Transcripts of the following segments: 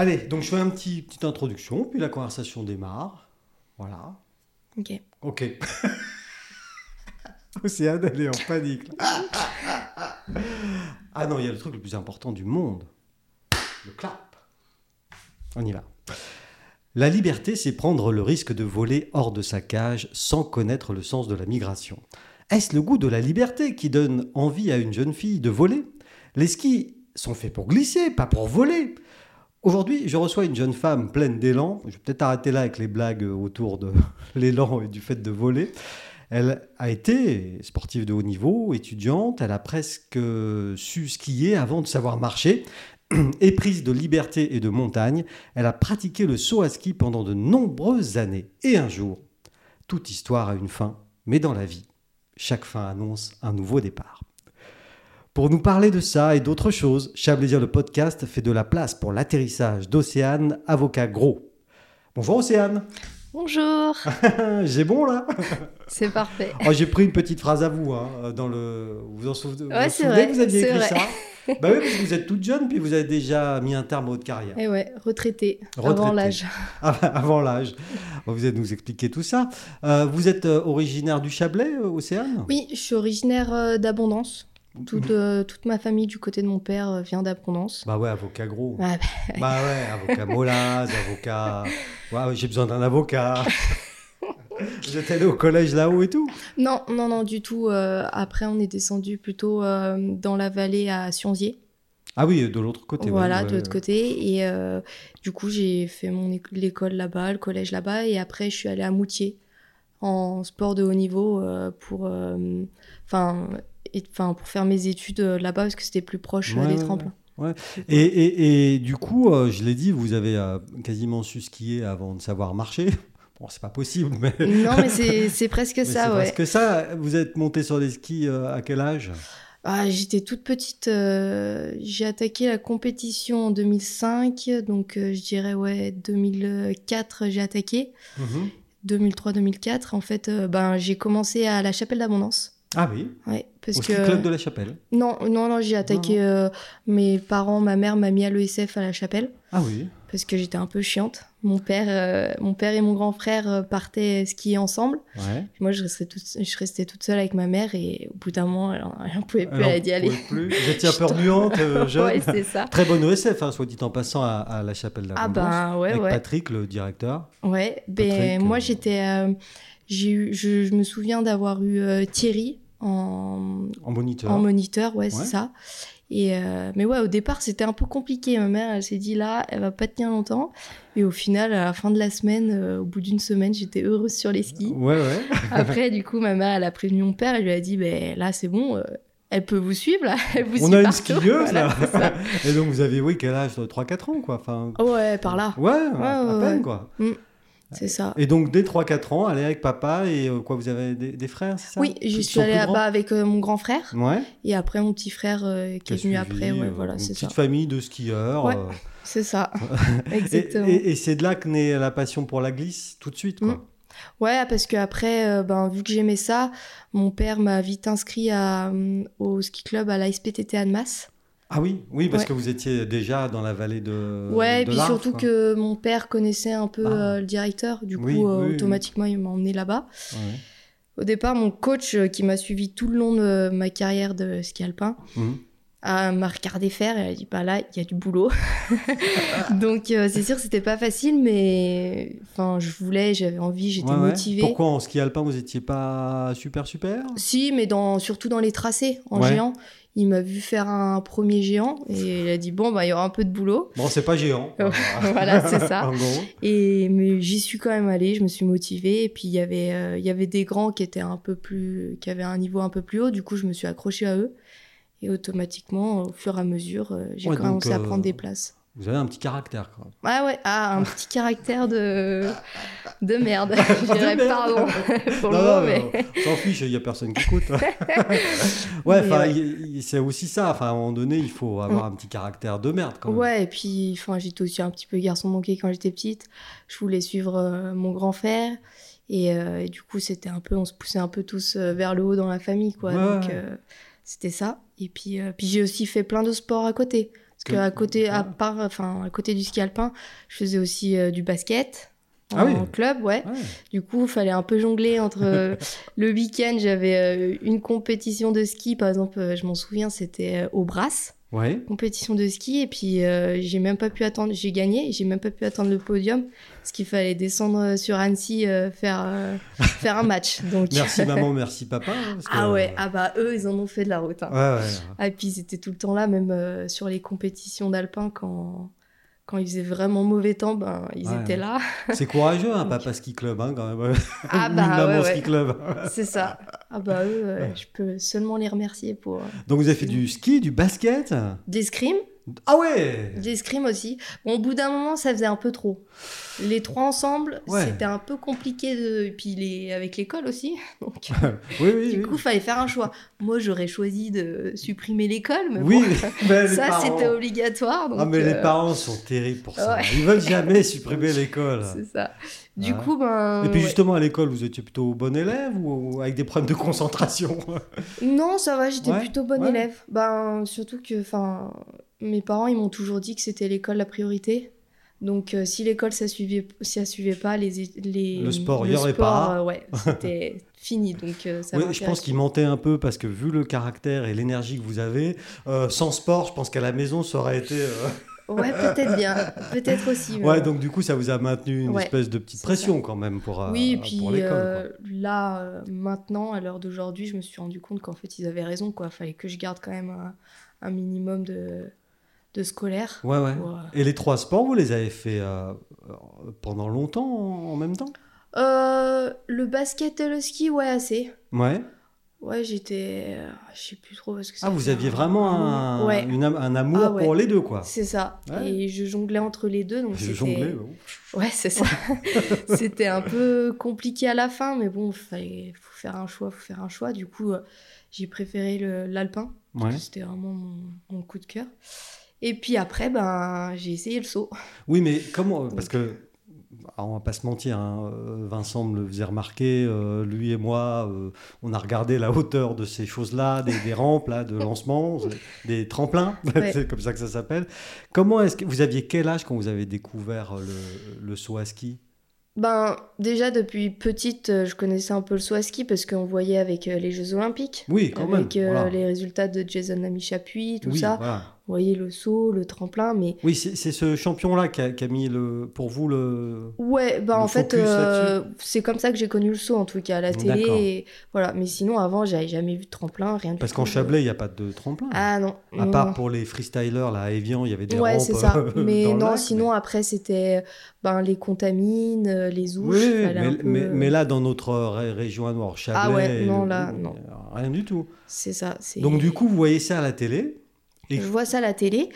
Allez, donc je fais une petit, petite introduction, puis la conversation démarre. Voilà. Ok. Ok. Océane, elle est en panique. là. ah non, il y a le truc le plus important du monde. Le clap. On y va. La liberté, c'est prendre le risque de voler hors de sa cage sans connaître le sens de la migration. Est-ce le goût de la liberté qui donne envie à une jeune fille de voler? Les skis sont faits pour glisser, pas pour voler. Aujourd'hui, je reçois une jeune femme pleine d'élan. Je vais peut-être arrêter là avec les blagues autour de l'élan et du fait de voler. Elle a été sportive de haut niveau, étudiante. Elle a presque su skier avant de savoir marcher. Éprise de liberté et de montagne, elle a pratiqué le saut à ski pendant de nombreuses années. Et un jour, toute histoire a une fin, mais dans la vie, chaque fin annonce un nouveau départ. Pour nous parler de ça et d'autres choses, Chablaisir le podcast fait de la place pour l'atterrissage d'Océane, avocat gros. Bonjour Océane, Bonjour. j'ai bon là C'est parfait. Oh, J'ai pris une petite phrase à vous hein, dans le. Vous en souvenez, Ouais, vous vrai, que vous aviez écrit vrai. ça Bah oui, parce que vous êtes toute jeune, puis vous avez déjà mis un terme à votre carrière. Et ouais, retraité, Retraité. avant l'âge. Avant l'âge. Vous allez nous expliquer tout ça. Euh, vous êtes euh, originaire du Chablais, euh, Océane? Oui, je suis originaire d'Abondance. Toute, euh, toute ma famille du côté de mon père euh, vient d'Abondance. Bah ouais, avocat gros. Ah, Bah ouais, avocat molaz, avocat. Ouais, j'ai besoin d'un avocat. Êtes allé au collège là-haut et tout? Non, non, non, du tout. euh, après, on est descendu plutôt euh, dans la vallée à Sionzier. Ah oui, de l'autre côté. voilà, ouais, de l'autre ouais. côté. Et du coup, j'ai fait mon éc- l'école là-bas, le collège là-bas. Et après, je suis allée à Moutier en sport de haut niveau pour, enfin, et- enfin, pour faire mes études euh, là-bas parce que c'était plus proche euh, Ouais, des ouais, tremplins. Et, et- et du coup, euh, je l'ai dit, vous avez euh, quasiment su skier avant de savoir marcher. Bon, c'est pas possible, mais. Non, mais c'est presque mais ça, ouais. Parce que ça, vous êtes monté sur des skis euh, à quel âge? Ah, J'étais toute petite. j'ai attaqué la compétition en 2005, donc je dirais ouais 2004 j'ai attaqué. 2003-2004 en fait ben j'ai commencé à la Chapelle d'Abondance. Ah oui, Ouais, parce au que ski club de la Chapelle. non non non j'ai attaqué euh, mes parents ma mère m'a mis à l'ESF à la Chapelle Ah oui. parce que j'étais un peu chiante. Mon père euh, mon père et mon grand frère euh, partaient skier ensemble. Ouais. Moi je restais toute je restais toute seule avec ma mère et au bout d'un moment elle, en- elle en pouvait plus elle a dit vous allez. pouvez plus. Vous étiez un peu remuante, jeune. ouais c'est ça. Très bonne ESF, hein, soit dit en passant, à, à la Chapelle Ah d'Abondance. ben ouais avec ouais. Patrick, le directeur. Ouais, ben Patrick, moi euh, j'étais, j'ai eu, je, je me souviens d'avoir eu euh, Thierry en, En moniteur. en moniteur, ouais, Ouais. c'est ça. Et euh, mais ouais, au départ c'était un peu compliqué. Ma mère, elle s'est dit là, elle va pas tenir longtemps. Et au final, à la fin de la semaine, euh, au bout d'une semaine, j'étais heureuse sur les skis. Ouais, ouais. Après, du coup, ma mère, elle a prévenu mon père. Elle lui a dit, ben là, c'est bon. euh, elle peut vous suivre là, elle vous On suit a une skieuse Voilà, là. ça. Et donc vous avez, oui, quel âge? 3-4 ans quoi. Enfin, Ouais, par là, ouais, à ouais, peine ouais. quoi. C'est ça. Et donc dès 3-4 ans, aller avec papa et euh, quoi, vous avez des, des frères, c'est ça Oui, Qui suis allée là-bas avec euh, mon grand frère. Ouais. Et après, mon petit frère euh, qui est venu suivi, après. Ouais, voilà, une c'est ça. petite famille de skieurs. Ouais, C'est ça. et Exactement. et- et c'est de là que naît la passion pour la glisse tout de suite quoi. Mm. Ouais, parce que après, ben, vu que j'aimais ça, mon père m'a vite inscrit à, euh, au ski club à la SPTT Annemasse. Ah oui, oui, parce Ouais. que vous étiez déjà dans la vallée de. ouais, et puis surtout quoi. que mon père connaissait un peu Ah. euh, le directeur. Du coup, Oui, euh, oui. automatiquement, il m'a emmené là-bas. Au départ, mon coach euh, qui m'a suivi tout le long de ma carrière de ski alpin Mhm. a- m'a regardé faire et elle a dit bah là il y a du boulot donc c'est sûr que c'était pas facile mais enfin je voulais j'avais envie j'étais Ouais, ouais. motivée Pourquoi en ski alpin vous étiez pas super super? Si mais dans surtout dans les tracés en géant il m'a vu faire un premier géant et il a dit bon bah il y aura un peu de boulot. Bon, c'est pas géant. Voilà, c'est ça. et mais j'y suis quand même allée je me suis motivée. Et puis il y avait euh, il y avait des grands qui étaient un peu plus qui avaient un niveau un peu plus haut. Du coup je me suis accrochée à eux. Et automatiquement au fur et à mesure euh, j'ai Ouais, donc, commencé à euh, prendre des places Vous avez un petit caractère, quoi. Ah ouais, ah, un petit caractère de, de merde. Je dirais pardon pour le Non, mot, non, mais... s'en fiche, il n'y a personne qui écoute. ouais, ouais. il- c'est aussi ça. Enfin, à un moment donné, il faut avoir un petit caractère de merde, quand même. Ouais, et puis enfin, j'étais aussi un petit peu garçon manqué quand j'étais petite. Je voulais suivre euh, mon grand frère. Et, euh, et du coup, c'était un peu, on se poussait un peu tous euh, vers le haut dans la famille, quoi. Ouais, Donc, euh, c'était ça. Et puis, euh, puis j'ai aussi fait plein de sports à côté. Parce qu'à côté, à part, enfin, à côté du ski alpin, je faisais aussi euh, du basket. Ah en oui. club, ouais. Ouais. Du coup, il fallait un peu jongler entre euh, le week-end. J'avais euh, une compétition de ski, par exemple, je m'en souviens, c'était au Brass, Ouais. compétition de ski. Et puis, j'ai même pas pu attendre, j'ai gagné, j'ai même pas pu attendre le podium, parce qu'il fallait descendre euh, sur Annecy, euh, faire, euh, faire un match. Donc, Merci maman, merci papa. hein, parce que- ah ouais, ah bah eux, ils en ont fait de la route. hein. Ouais, ouais. Ah, et puis ils étaient tout le temps là, même sur les compétitions d'alpin, quand, quand il faisait vraiment mauvais temps, ben, ils Ouais, étaient ouais. là. C'est courageux, un papa ski club, hein, quand même. Ah bah maman ouais, ski club. C'est ça. Ah bah eux, euh, je peux seulement les remercier pour euh, Donc vous avez fait du ski, du basket? Des scrims, Ah ouais des scrims aussi. Bon, au bout d'un moment, ça faisait un peu trop. Les trois ensemble, Ouais. c'était un peu compliqué de... Et puis les... avec l'école aussi. Donc, Oui, oui, du coup, il fallait faire un choix. Moi, j'aurais choisi de supprimer l'école, mais Oui, bon, mais ça, parents- c'était obligatoire. Donc, Ah mais les euh, parents sont terribles pour ça. ouais. Ils veulent jamais supprimer l'école. C'est ça. Du Ouais. coup, ben... Et puis justement à l'école, vous étiez plutôt bon élève ou avec des problèmes de concentration? Non, ça va, j'étais plutôt ouais. élève. Ben, surtout que, enfin, mes parents, ils m'ont toujours dit que c'était l'école la priorité. Donc, euh, si l'école, ça suivait, ça suivait pas, les, les, Le sport, il y aurait pas. euh, ouais, c'était fini. Donc, euh, ça Oui, je pense qu'il mentait un peu parce que vu le caractère et l'énergie que vous avez, euh, sans sport, je pense qu'à la maison, ça aurait été. Ouais, peut-être bien, peut-être aussi. mais Ouais, donc du coup, ça vous a maintenu une Ouais, espèce de petite pression quand même pour, oui, et puis pour euh, là, maintenant, à l'heure d'aujourd'hui, je me suis rendu compte qu'en fait, ils avaient raison. Quoi. Fallait que je garde quand même un, un minimum de, de scolaire. Ouais, ouais. pour, euh, Et les trois sports, vous les avez fait euh, pendant longtemps en même temps? Euh, le basket et le ski, ouais, assez. Ouais. Ouais, j'étais. je sais plus trop parce que Ah, vous aviez vraiment un, Ouais, une un amour Ah ouais. pour les deux, quoi. c'est ça. Ouais. Et je jonglais entre les deux. Donc Je jonglais. Ouais, c'est ça. c'était un peu compliqué à la fin, mais bon, fallait faut faire un choix, faut faire un choix. Du coup, j'ai préféré l'alpin. Ouais. C'était vraiment mon, mon coup de cœur. Et puis après, ben, j'ai essayé le saut. Oui, mais comment Parce que, alors, on va pas se mentir, hein, euh, Vincent me le faisait remarquer, euh, lui et moi, euh, on a regardé la hauteur de ces choses-là, des, des rampes là, de lancement, des tremplins, Ouais. c'est comme ça que ça s'appelle. Comment est-ce que vous aviez quel âge quand vous avez découvert le, le saut à ski? Ben, déjà depuis petite, je connaissais un peu le saut à ski parce qu'on voyait avec les Jeux Olympiques. Oui, quand avec même. voilà. les résultats de Jason Namichapuis, tout oui, ça. voilà. Vous voyez le saut, le tremplin, mais Oui, c'est ce champion-là qui a, qui a mis le, pour vous le. ouais, bah Le en fait, euh, c'est comme ça que j'ai connu le saut en tout cas à la télé. Et, voilà, mais sinon avant, j'avais jamais vu de tremplin, rien du Parce qu'en Chablais, il n'y a pas de tremplin. Ah non. à non, part non. pour les freestylers, là, à Evian, il y avait des Ouais, rampes. c'est ça. euh, Mais non, lac, sinon après c'était ben, les contamines, euh, les ouches. Oui, mais, peu- mais, mais là, dans notre ré- région à Noir, Chablais, Ah ouais, non, là, non. rien du tout. C'est ça. Donc du coup, vous voyez ça à la télé. Et- Je vois ça à la télé.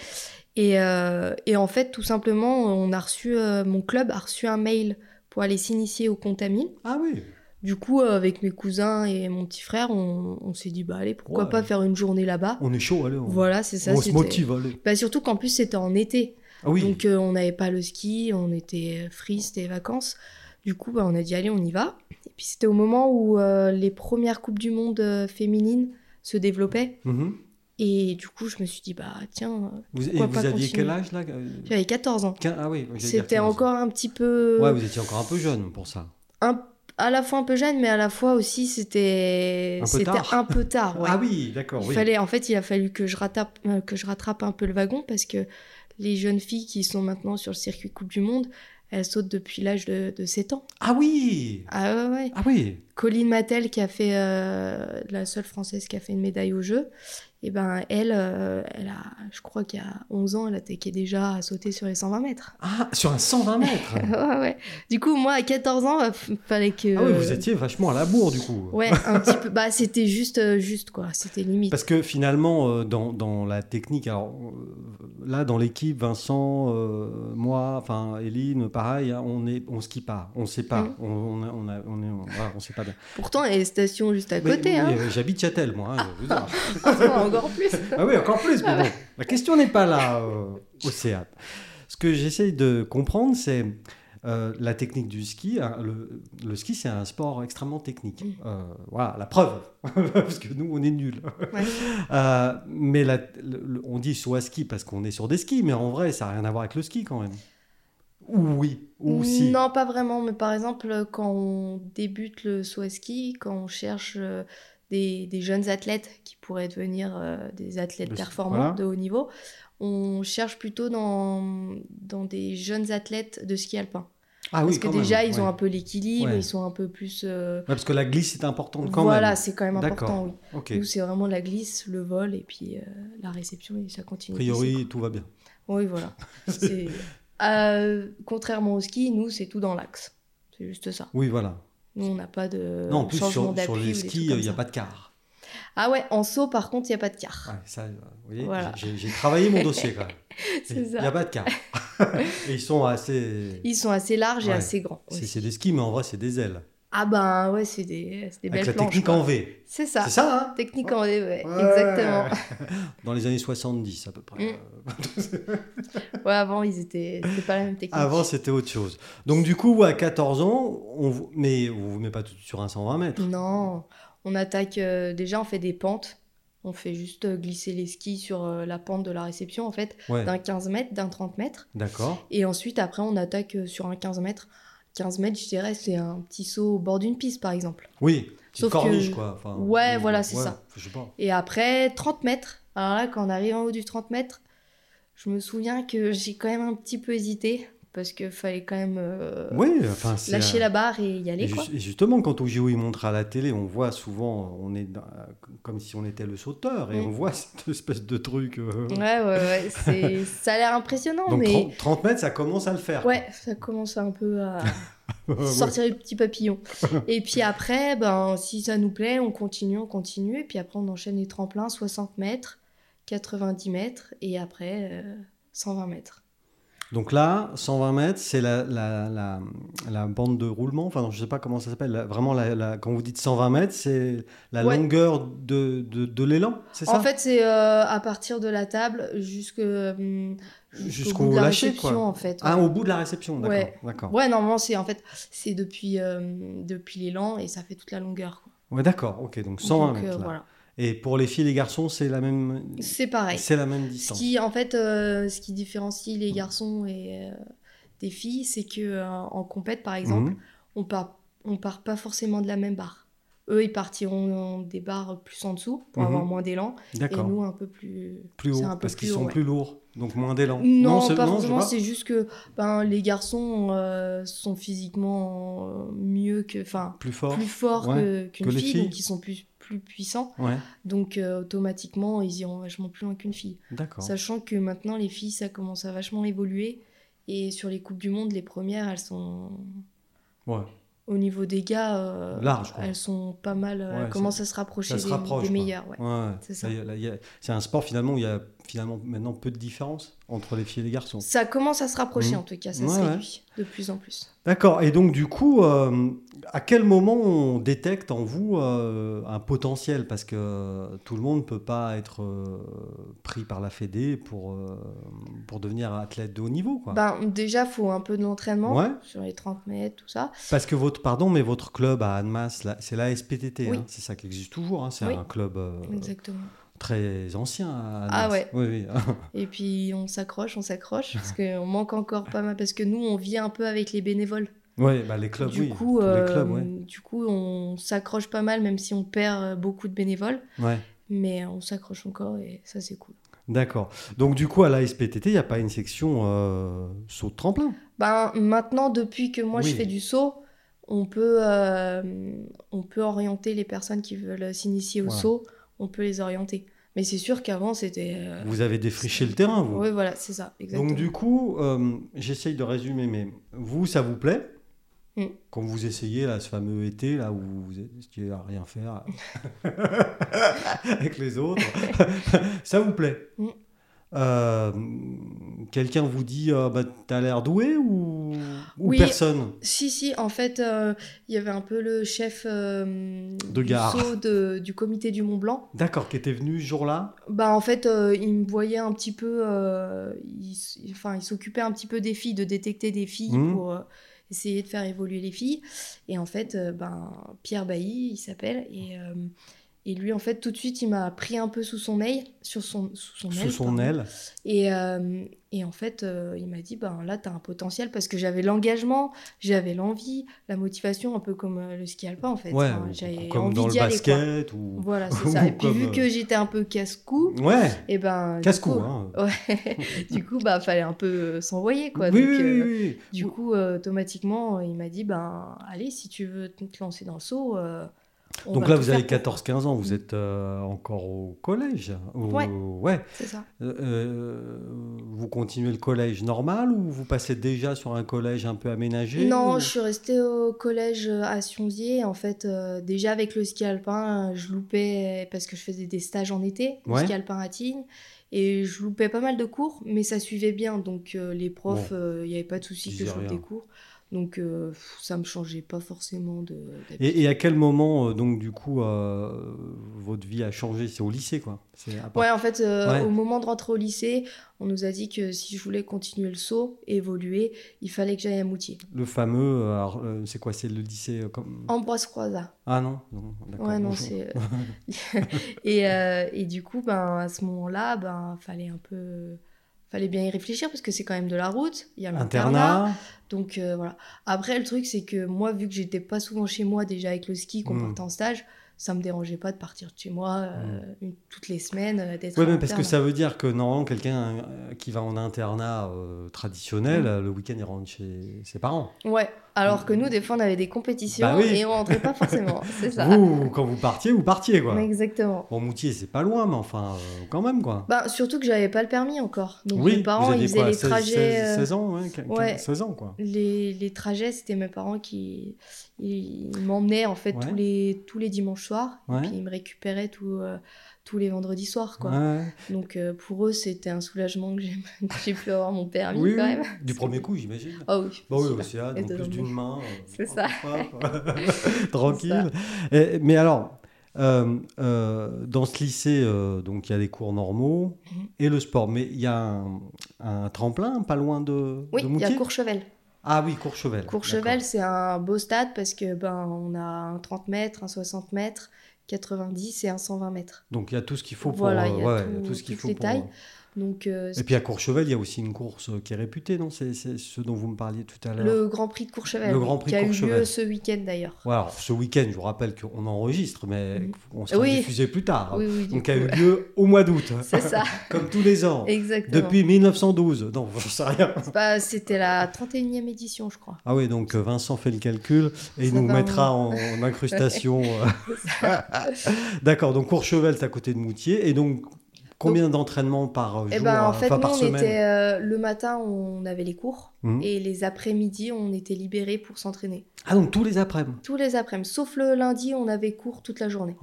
Et, euh, et en fait, tout simplement, on a reçu, euh, mon club a reçu un mail pour aller s'initier au contamine. Ah oui. Du coup, euh, avec mes cousins et mon petit frère, on, on s'est dit, bah allez, pourquoi Ouais. pas faire une journée là-bas. On est chaud, allez. On, Voilà, c'est ça. on se motive, allez. Bah, surtout qu'en plus, c'était en été. Ah oui. Donc, on n'avait pas le ski, on était free, c'était vacances. Du coup, bah, on a dit, allez, on y va. Et puis, c'était au moment où les premières Coupes du Monde féminines se développaient. Mhm. Et du coup, je me suis dit, bah tiens, euh, Vous, et vous pas aviez continuer quel âge là Euh, j'avais 14 ans. Ah oui. C'était 15. encore un petit peu. Ouais, vous étiez encore un peu jeune pour ça. un- à la fois un peu jeune, mais à la fois aussi, c'était. Un peu C'était tard. un peu tard, ouais. Ah oui, d'accord. Il Oui. fallait, en fait, il a fallu que je, rattrape, euh, que je rattrape un peu le wagon parce que les jeunes filles qui sont maintenant sur le circuit Coupe du Monde, elles sautent depuis l'âge de, de 7 ans. Ah oui. Ah ouais, ouais. Ah oui. Colline Mattel, qui a fait euh, la seule française qui a fait une médaille au jeu, et ben elle, euh, elle a, je crois qu'il y a 11 ans, elle attaquait déjà à sauter sur les 120 mètres. Ah, sur un 120 mètres. ouais, ouais. Du coup, moi, à 14 ans, il fallait que. Ah oui, vous étiez vachement à la bourre du coup. Ouais, un petit peu. Bah, c'était juste, euh, juste quoi. C'était limite. Parce que finalement, dans, dans la technique, alors là, dans l'équipe, Vincent, euh, moi, enfin, Eline, pareil, hein, on est, on skie pas, on sait pas, Mm. on, on, a- on, a- on est, on, voilà, on sait pas bien. Pourtant, il y a les stations juste à côté. oui, hein. euh, J'habite Châtel, moi. hein, dire. Encore plus. ah oui, encore plus. Mais bon, la question n'est pas là, euh, Océane. Ce que j'essaye de comprendre, c'est euh, la technique du ski, hein, le, le ski, c'est un sport extrêmement technique. Mm. Euh, voilà, la preuve, parce que nous, on est nuls. Ouais. Euh, mais la- le- le- on dit à ski parce qu'on est sur des skis, mais en vrai, ça n'a rien à voir avec le ski quand même. Ou oui, ou si. Non, pas vraiment, mais par exemple, quand on débute le saut à ski, quand on cherche euh, des, des jeunes athlètes qui pourraient devenir euh, des athlètes Le- performants voilà. de haut niveau, on cherche plutôt dans, dans des jeunes athlètes de ski alpin. Ah Parce oui, que déjà, même, ils ouais. ont un peu l'équilibre, Ouais. ils sont un peu plus... euh, Ouais, parce que la glisse est importante quand voilà, même. c'est quand même important, oui. Ok. Nous, c'est vraiment la glisse, le vol, et puis euh, la réception, et ça A continue. glisser, priori, tout va bien. Oui, voilà. Euh, contrairement au ski, nous, c'est tout dans l'axe. C'est juste ça. Oui, voilà. Nous, on n'a pas de non, en plus, changement sur, les skis, il n'y a pas de quart. Ah ouais, en saut, par contre, il n'y a pas de quart. Ouais, ça, euh, vous voyez, Voilà. j'ai travaillé mon dossier quand même. C'est Il n'y a pas de quart. Et ils sont assez. Ils sont assez larges et assez grands. C'est des skis, mais en vrai, c'est des ailes. Ah ben ouais, c'est des, c'est des Avec belles la planches. technique quoi. en V. C'est ça. C'est ça, hein Technique en V, ouais, Ouais. exactement. Dans les années 70, à peu près. Mm. Ouais, avant, ils étaient... c'était pas la même technique. Avant, c'était autre chose. Donc, du coup, à 14 ans, on vous... mais on vous met pas tout de suite sur un 120 mètres. Non, on attaque. euh, déjà, on fait des pentes. On fait juste euh, glisser les skis sur euh, la pente de la réception, en fait, Ouais, d'un 15 mètres, d'un 30 mètres. d'accord. Et ensuite, après, on attaque euh, sur un 15 mètres. 15 mètres, je dirais, c'est un petit saut au bord d'une piste, par exemple. Oui, Sauf corniche, que- quoi. Enfin, Ouais, ou- voilà, c'est ça. Je sais pas. Et après, 30 mètres. Alors là, quand on arrive en haut du 30 mètres, je me souviens que j'ai quand même un petit peu hésité. Parce qu'il fallait quand même euh, Oui, enfin, c'est. lâcher un- la barre et y aller. Et, Quoi. ju- et justement, quand au JO, ils montrent à la télé, on voit souvent, on est dans- comme si on était le sauteur, et on voit cette espèce de truc. euh, Ouais, ouais, ouais. ça a l'air impressionnant, Donc mais 30, 30 mètres, ça commence à le faire. ouais, ça commence un peu à sortir les petits papillons. et puis après, ben, si ça nous plaît, on continue, on continue. Et puis après, on enchaîne les tremplins 60 mètres, 90 mètres, et après euh, 120 mètres. Donc là, 120 mètres, c'est la, la, la, la bande de roulement. Enfin, je sais pas comment ça s'appelle. Vraiment, quand vous dites 120 mètres, c'est la Ouais. longueur de, de, de l'élan, c'est ça En fait, c'est euh, à partir de la table jusque, hum, jusqu'au bout de la lâcher, réception, quoi. en fait. Ah, ouais. au bout de la réception, d'accord. Ouais. D'accord. Ouais, normalement, c'est en fait, c'est depuis, euh, depuis l'élan et ça fait toute la longueur. quoi. Ouais, d'accord. Ok, donc 120 Donc, euh, mètres. là. voilà. Et pour les filles et les garçons, c'est la même. C'est pareil. C'est la même Ce distance. qui, en fait, euh, ce qui différencie les garçons et euh, des filles, c'est que euh, en compète, par exemple, Mhm. on part, on part pas forcément de la même barre. Eux, ils partiront des barres plus en dessous pour Mhm. avoir moins d'élan, et D'accord. nous un peu plus. Plus haut, peu parce qu'ils sont ouais. plus lourds, donc moins d'élan. Non, c'est- pas forcément. C'est juste que ben, les garçons euh, sont physiquement euh, mieux que, enfin, Plus fort. plus forts ouais, que- qu'une fille, filles. donc ils sont plus plus puissants. Ouais, Donc euh, automatiquement, ils iront vachement plus loin qu'une fille. Sachant que maintenant, les filles, ça commence à vachement évoluer. Et sur les Coupes du Monde, les premières, elles sont. Ouais. Au niveau des gars, euh, Large, quoi. elles sont pas mal. Ouais, elles commencent à se rapprocher Ça se des, rapproche. Ouais. Y a- C'est un sport finalement où il y a finalement maintenant peu de différence entre les filles et les garçons. Ça commence à se rapprocher Mhm. en tout cas, ça Ouais, se ouais. réduit de plus en plus. D'accord. Et donc du coup, euh, à quel moment on détecte en vous euh, un potentiel? Parce que tout le monde ne peut pas être euh, pris par la Fédé pour, pour devenir athlète de haut niveau. Quoi. Ben, déjà, faut un peu de l'entraînement Ouais. sur les 30 mètres, tout ça. Parce que votre, pardon, mais votre club à Annemasse, c'est la SPTT, Oui. hein, c'est ça qui existe toujours. hein, c'est Oui. un club Exactement. Très ancien. À Ah Annemasse. Oui, oui. Et puis on s'accroche, on s'accroche, parce qu'on manque encore pas mal, parce que nous, on vit un peu avec les bénévoles. Ouais, bah, les clubs, du, oui. coup, les euh, clubs, ouais. du coup, on s'accroche pas mal, même si on perd euh, beaucoup de bénévoles. Ouais. Mais on s'accroche encore et ça, c'est cool. D'accord. Donc du coup, à la SPTT, il n'y a pas une section euh, saut de tremplin? Ben, maintenant, depuis que moi Oui. je fais du saut, on peut, euh, on peut orienter les personnes qui veulent s'initier au saut, on peut les orienter. Mais c'est sûr qu'avant, c'était. euh, Vous avez défriché le terrain, vous. Oui, voilà, c'est ça, exactement. Donc du coup, euh, j'essaye de résumer, mais vous, ça vous plaît Mm. Quand vous essayez là, ce fameux été là où vous étiez à rien faire avec les autres, ça vous plaît Mm. Euh, Quelqu'un vous dit euh, bah, t'as l'air doué ou, ou Oui. personne? Si, si, en fait, euh, il y avait un peu le chef euh, De du gare. de- du comité du Mont Blanc. D'accord, qui était venu ce jour-là? Bah, en fait, euh, il me voyait un petit peu. euh, il, enfin, il s'occupait un petit peu des filles, de détecter des filles Mhm. pour, euh, essayer de faire évoluer les filles. Et en fait, ben, Pierre Bailly, il s'appelle, et et lui, en fait, tout de suite, il m'a pris un peu sous son aile, sur son, sous son aile. Sous son aile. Et, euh, et, en fait, euh, il m'a dit, ben là, tu as un potentiel parce que j'avais l'engagement, j'avais l'envie, la motivation, un peu comme euh, le ski alpin, en fait. Ouais, j'avais comme envie dans le basket. Ou... Voilà, c'est ça. Et puis, vu que j'étais un peu casse-cou, ouais. et ben. Casse-cou, hein. Ouais. du coup, bah, fallait un peu s'envoyer, quoi. Oui, Donc, oui, oui, Du coup, automatiquement, il m'a dit, ben, allez, si tu veux te lancer dans le saut donc là, vous avez 14-15 ans, vous êtes euh, encore au collège Ouais, ouais. c'est ça. Euh, euh, vous continuez le collège normal ou vous passez déjà sur un collège un peu aménagé Non, je suis restée au collège à Sionzier. En fait, déjà avec le ski alpin, je loupais parce que je faisais des stages en été, le ski alpin à Tignes. Et je loupais pas mal de cours, mais ça suivait bien. Donc les profs, il n'y avait pas de souci que je loupe des cours. Donc euh, ça me changeait pas forcément de. Et, à quel moment euh, donc du coup euh, votre vie a changé? C'est au lycée quoi Ouais en fait au moment de rentrer au lycée, on nous a dit que si je voulais continuer le saut, évoluer, il fallait que j'aille à Moutier. Le fameux, c'est quoi? C'est le lycée comme Ambroise Croizat. Ah non, non Ouais non c'est. et, et, du coup ben à ce moment-là ben fallait un peu fallait bien y réfléchir parce que c'est quand même de la route, il y a l'internat. Donc euh, voilà. Après, le truc, c'est que moi, vu que j'étais pas souvent chez moi déjà avec le ski, qu'on hmm. partait en stage, ça me dérangeait pas de partir de chez moi euh, hmm. toutes les semaines, euh, d'être Oui, parce que ça veut dire que normalement, quelqu'un qui va en internat traditionnel, hmm. le week-end, il rentre chez ses parents. Ouais, alors que nous, des fois, on avait des compétitions bah et on rentrait pas forcément. C'est ça. Vous, quand vous partiez, vous partiez, quoi. Exactement. Bon, Moutier, c'est pas loin, mais enfin, euh, quand même, quoi. Bah, surtout que j'avais pas le permis encore. Donc, mes parents, ils faisaient les trajets. 16, euh, ans, ouais, 16 ans, quoi. Les, les trajets, c'était mes parents qui ils, m'emmenaient, en fait, tous, les, tous les dimanches soirs. Et puis, ils me récupéraient tout. Euh, tous les vendredis soirs. Quoi. Donc euh, pour eux, c'était un soulagement que j'ai pu avoir mon permis quand même. Du premier coup, j'imagine. Ah oui. Bah oui, aussi, là, donc plus d'une main. Euh, c'est ça. Tranquille. mais alors, euh, dans ce lycée, donc il y a des cours normaux mhm. et le sport, mais il y a un, tremplin pas loin de. Oui, il y a Courchevel. Ah oui, Courchevel. Courchevel, c'est un beau stade parce que ben on a un 30 mètres, un 60 mètres. 90 et un 120 mètres. Donc il y a tout ce qu'il faut pour voilà, il y a tout, tout, ce qu'il faut les tailles. Donc, euh, et puis à Courchevel, il y a aussi une course qui est réputée, non? C'est ce dont vous me parliez tout à l'heure. Le Grand Prix de Courchevel. Le Grand Prix qui a eu lieu ce week-end d'ailleurs. Voilà, ce week-end, je vous rappelle qu'on enregistre, mais mm. on sera diffusé plus tard. Oui, oui, Donc, il a eu lieu au mois d'août. C'est ça. Comme tous les ans. Exactement. Depuis 1912. Non, je sais rien. C'était la 31e édition, je crois. Ah oui, donc Vincent fait le calcul et il nous mettra en, incrustation. Euh. D'accord, donc Courchevel, c'est à côté de Moutier. Et donc, Combien d'entraînements par jour eh ben, en fait, nous, on était, euh, le matin, on avait les cours mmh. et les après-midi, on était libérés pour s'entraîner. Ah, donc tous les après-midi Tous les après-midi. Sauf le lundi, on avait cours toute la journée.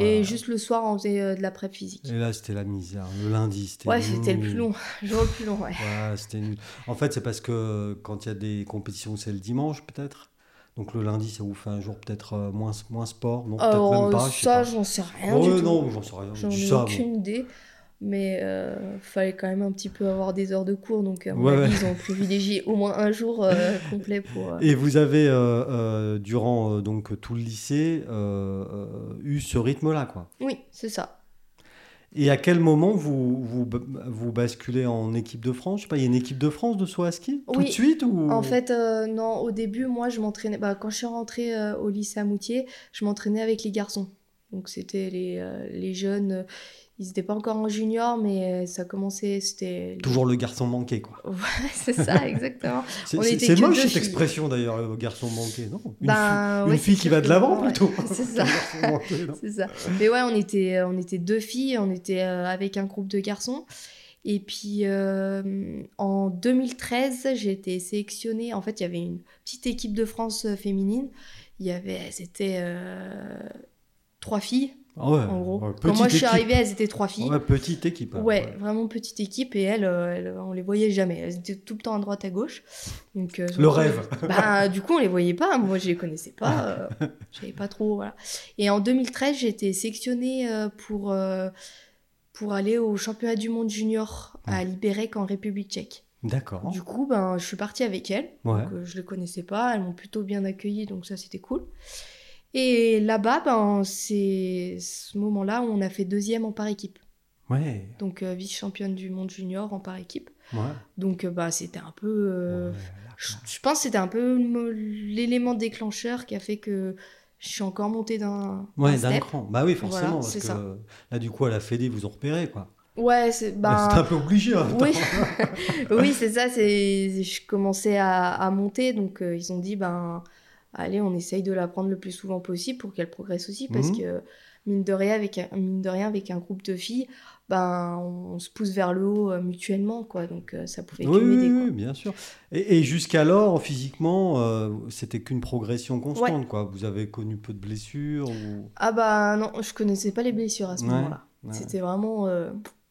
et juste le soir, on faisait euh, de l'après physique. Et là, c'était la misère. Le lundi, c'était. Ouais, c'était le plus long. le jour le plus long, ouais. c'était En fait, c'est parce que quand il y a des compétitions, c'est le dimanche, peut-être? Donc le lundi, ça vous fait un jour peut-être euh, moins, moins sport? Non, peut-être même pas. Ça, j'en sais rien. du tout. non, j'en sais rien. J'en ai aucune idée mais il euh, fallait quand même un petit peu avoir des heures de cours, donc ils ont privilégié au moins un jour euh, complet pour. Euh, Et vous avez durant donc tout le lycée eu ce rythme-là, quoi. Oui, c'est ça. Et à quel moment vous, vous, vous basculez en équipe de France? Je sais pas, il y a une équipe de France de saut à ski? Tout de suite ou... En fait, non. Au début, moi, je m'entraînais. Bah, quand je suis rentrée au lycée à Moutier, je m'entraînais avec les garçons. Donc c'était les, les jeunes ils n'étaient pas encore en junior, mais ça commençait, c'était... Toujours le garçon manqué, quoi. Ouais, c'est ça, exactement. c'est moche cette expression, d'ailleurs, le garçon manqué, non? Une, ben, fille, une fille qui va de l'avant, plutôt. c'est ça. c'est ça. Mais ouais, on était, on était deux filles, on était euh, avec un groupe de garçons. Et puis euh, en 2013, j'ai été sélectionnée. En fait, il y avait une petite équipe de France euh, féminine. Il y avait, c'était trois filles ah ouais, en gros. Quand moi je suis arrivée, elles étaient trois filles. Ouais, petite équipe. Hein. Ouais, vraiment petite équipe. Et elles, euh, elles, on les voyait jamais. Elles étaient tout le temps à droite, à gauche. Donc, euh, le rêve. Bah, du coup, on les voyait pas. Moi, je les connaissais pas. Euh, je savais pas trop. Voilà. Et en 2013, j'ai été sélectionnée pour, pour aller au championnat du monde junior à Libérec en République tchèque. D'accord. Du coup, ben, je suis partie avec elles. Ouais. Donc, euh, je les connaissais pas. Elles m'ont plutôt bien accueillie, donc ça, c'était cool. Et là-bas, ben, c'est ce moment-là où on a fait deuxième en par équipe. Ouais. Donc, euh, vice-championne du monde junior en par équipe. Ouais. Donc, euh, bah, c'était un peu. euh, Ouais, je, je pense que c'était un peu l'élément déclencheur qui a fait que je suis encore montée d'un Ouais, d'un cran. Bah oui, forcément, Voilà, parce c'est que ça. là, du coup, à la Fédé, vous ont repéré, quoi. Ouais, c'est. C'était un peu obligé, hein. Oui, oui c'est ça. Je commençais à, à monter, donc euh, ils ont dit ben, allez, on essaye de la prendre le plus souvent possible pour qu'elle progresse aussi, parce Mhm. que mine de rien, avec un, mine de rien, avec un groupe de filles, ben, on, se pousse vers le haut euh, mutuellement, quoi. Donc euh, ça pouvait que Oui, oui, m'aider, oui, bien sûr. Et, et jusqu'alors, physiquement, euh, c'était qu'une progression constante, quoi. Vous avez connu peu de blessures ou... Ah bah non, je connaissais pas les blessures à ce Ouais, moment-là. ouais. C'était vraiment,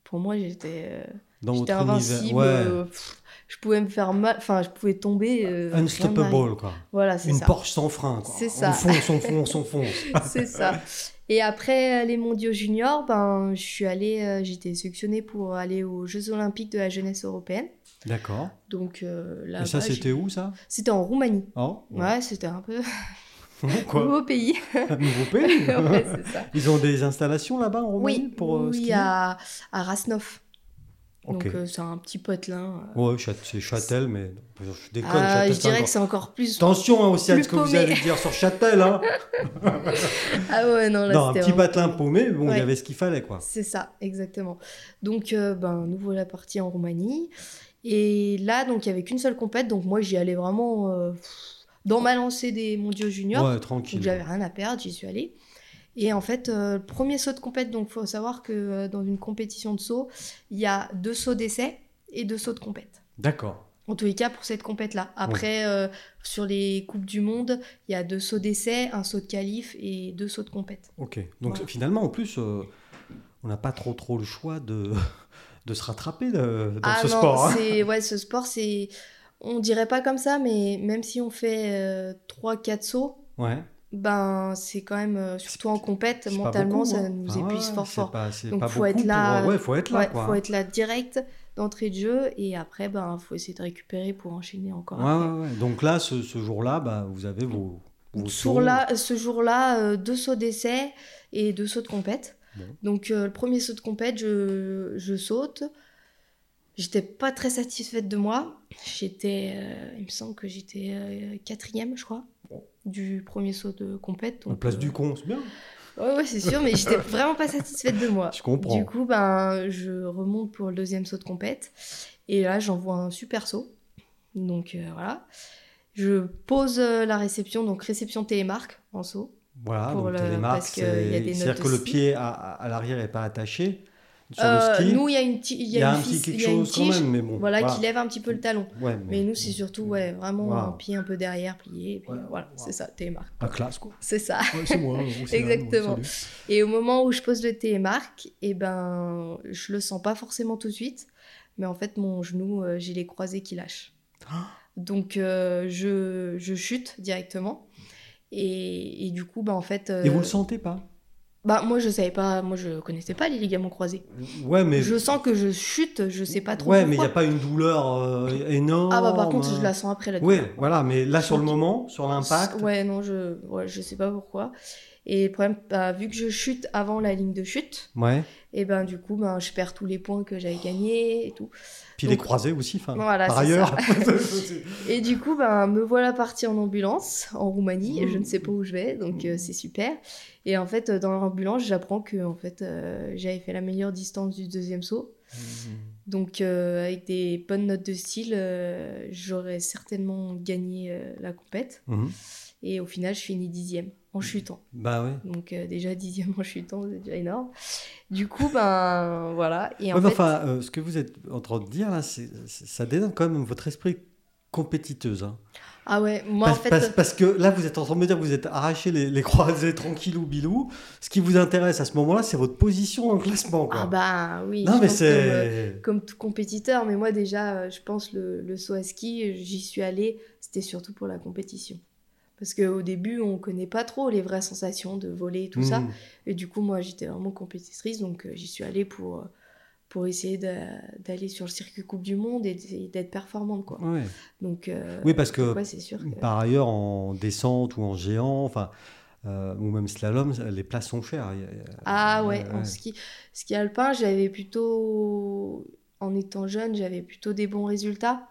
pour moi, j'étais, j'étais invincible. univers. Ouais. pff, je pouvais me faire mal, enfin, je pouvais tomber. euh. Unstoppable, quoi. Voilà, c'est Une ça. Porsche sans frein, quoi. C'est On ça. fonce, on fonce, on fonce. c'est ça. Et après les mondiaux juniors, ben, je suis allée, euh, j'étais sélectionnée pour aller aux Jeux Olympiques de la jeunesse européenne. D'accord. Donc euh, là, Et ça, c'était où, ça? C'était en Roumanie. Oh, Ouais, c'était un peu Quoi? Nouveau pays. Un nouveau pays ouais, c'est ça. Ils ont des installations là-bas en Roumanie Oui, pour euh, oui, skier? à, à Rasnov. Donc euh, c'est un petit potelin. euh. Ouais, c'est Châtel, mais je déconne. Ah, Châtel, je dirais que c'est encore plus. Attention hein, aussi à ce que vous allez dire sur Châtel. Hein. Ah ouais, non, là Non, un petit patelin paumé. bon, il y avait ce qu'il fallait, quoi. C'est ça, exactement. Donc, euh, ben, nous voilà partis en Roumanie. Et là, donc, il n'y avait qu'une seule compète. Donc, moi, j'y allais vraiment euh, dans ma lancée des mondiaux juniors. Ouais, donc, tranquille. j'avais rien à perdre, j'y suis allée. Et en fait, euh, le premier saut de compète, donc, il faut savoir que euh, dans une compétition de saut, il y a deux sauts d'essai et deux sauts de compète. D'accord. En tous les cas, pour cette compète-là. Après, euh, sur les Coupes du Monde, il y a deux sauts d'essai, un saut de qualif et deux sauts de compète. Ok. Donc Voilà. finalement, en plus, on n'a pas trop trop le choix de, de se rattraper de- dans ah ce non, sport. hein. ouais, ce sport, c'est on dirait pas comme ça, mais même si on fait 3-4 sauts, Ouais. Ben c'est quand même euh, surtout en compète, mentalement beaucoup, ça hein. nous épuise ouais, fort fort. pas- Donc, faut être là, pour- Ouais, faut être là, Ouais, quoi. faut être là direct d'entrée de jeu et après ben faut essayer de récupérer pour enchaîner encore. Ouais, après. ouais, ouais. Donc là, ce, ce jour-là, bah, vous avez vos, sauts. là, ce jour-là, euh, deux sauts d'essai et deux sauts de compète. Bon. Donc euh, le premier saut de compète, je, je saute. J'étais pas très satisfaite de moi. J'étais, euh, il me semble que j'étais quatrième, je crois, du premier saut de compète. En Donc, place euh, du con, c'est bien. Ouais, ouais, c'est sûr, mais j'étais vraiment pas satisfaite de moi. Je comprends. Du coup, ben, je remonte pour le deuxième saut de compète. Et là, j'envoie un super saut. Donc euh, voilà. Je pose euh, la réception, donc réception télémarque en saut. Voilà, pour donc le- télémarque, parce qu'il y a des c'est-à-dire notes que le pied à, à l'arrière n'est pas attaché sur Euh, le ski. nous, il y a une il y a, un une petit fisse- quelque chose quand même, mais bon. voilà, qui lève un petit peu le talon. Ouais, Mais nous, c'est surtout ouais, vraiment un pied un peu derrière, plié. et puis Voilà, c'est ça, télémarque. La classe, quoi. C'est ça. C'est moi. Exactement. Et au moment où je pose le télémarque, et ben, je le sens pas forcément tout de suite, mais en fait, mon genou, euh, j'ai les croisés qui lâchent. Donc, euh, je, je chute directement. Et, et du coup, bah, en fait. Et vous le sentez pas? Bah, moi, je savais pas, moi, je connaissais pas les ligaments croisés. Ouais, mais. Je sens que je chute, je sais pas trop Ouais, mais il n'y a pas une douleur euh, énorme. Ah bah par contre, je la sens après la douleur. voilà, mais là, sur le moment, sur l'impact. Ouais, non, je, ouais, je sais pas pourquoi. Et le problème, bah, vu que je chute avant la ligne de chute, Ouais. Et ben du coup, ben, je perds tous les points que j'avais gagnés et tout. Puis les croisés aussi, Voilà, par ailleurs. Et du coup, ben, me voilà partie en ambulance en Roumanie. Mmh. Je ne sais pas où je vais, donc euh, c'est super. Et en fait, dans l'ambulance, j'apprends que en fait, euh, j'avais fait la meilleure distance du deuxième saut. Donc, euh, avec des bonnes notes de style, j'aurais certainement gagné la compète. Mhm. Et au final, je finis dixième en chutant. Bah ouais. Donc euh, déjà dixième en chutant, c'est déjà énorme. Du coup, ben voilà. Et en Ouais, mais fait, enfin, euh, ce que vous êtes en train de dire là, ça dénote quand même votre esprit compétiteuse. hein. ah ouais, moi parce, en fait, parce- parce que là, vous êtes en train de me dire que vous êtes arraché les, les croisés tranquillou bilou. Ce qui vous intéresse à ce moment-là, c'est votre position dans le classement. Quoi. ah bah oui. non, mais comme, euh, c'est. comme tout compétiteur, mais moi déjà, euh, je pense le, le saut à ski, j'y suis allée, c'était surtout pour la compétition. Parce qu'au début, on connaît pas trop les vraies sensations de voler et tout ça. Mhm. Et du coup, moi, j'étais vraiment compétitrice, donc euh, j'y suis allée pour, euh, pour essayer d'aller sur le circuit Coupe du Monde et d'être performante. Quoi. Ouais. Donc, euh, Oui, parce que ouais, c'est sûr que- par ailleurs, en descente ou en géant, enfin, euh, ou même slalom, les places sont chères. Ah ouais, ouais. en ski, ski alpin, j'avais plutôt, en étant jeune, j'avais plutôt des bons résultats.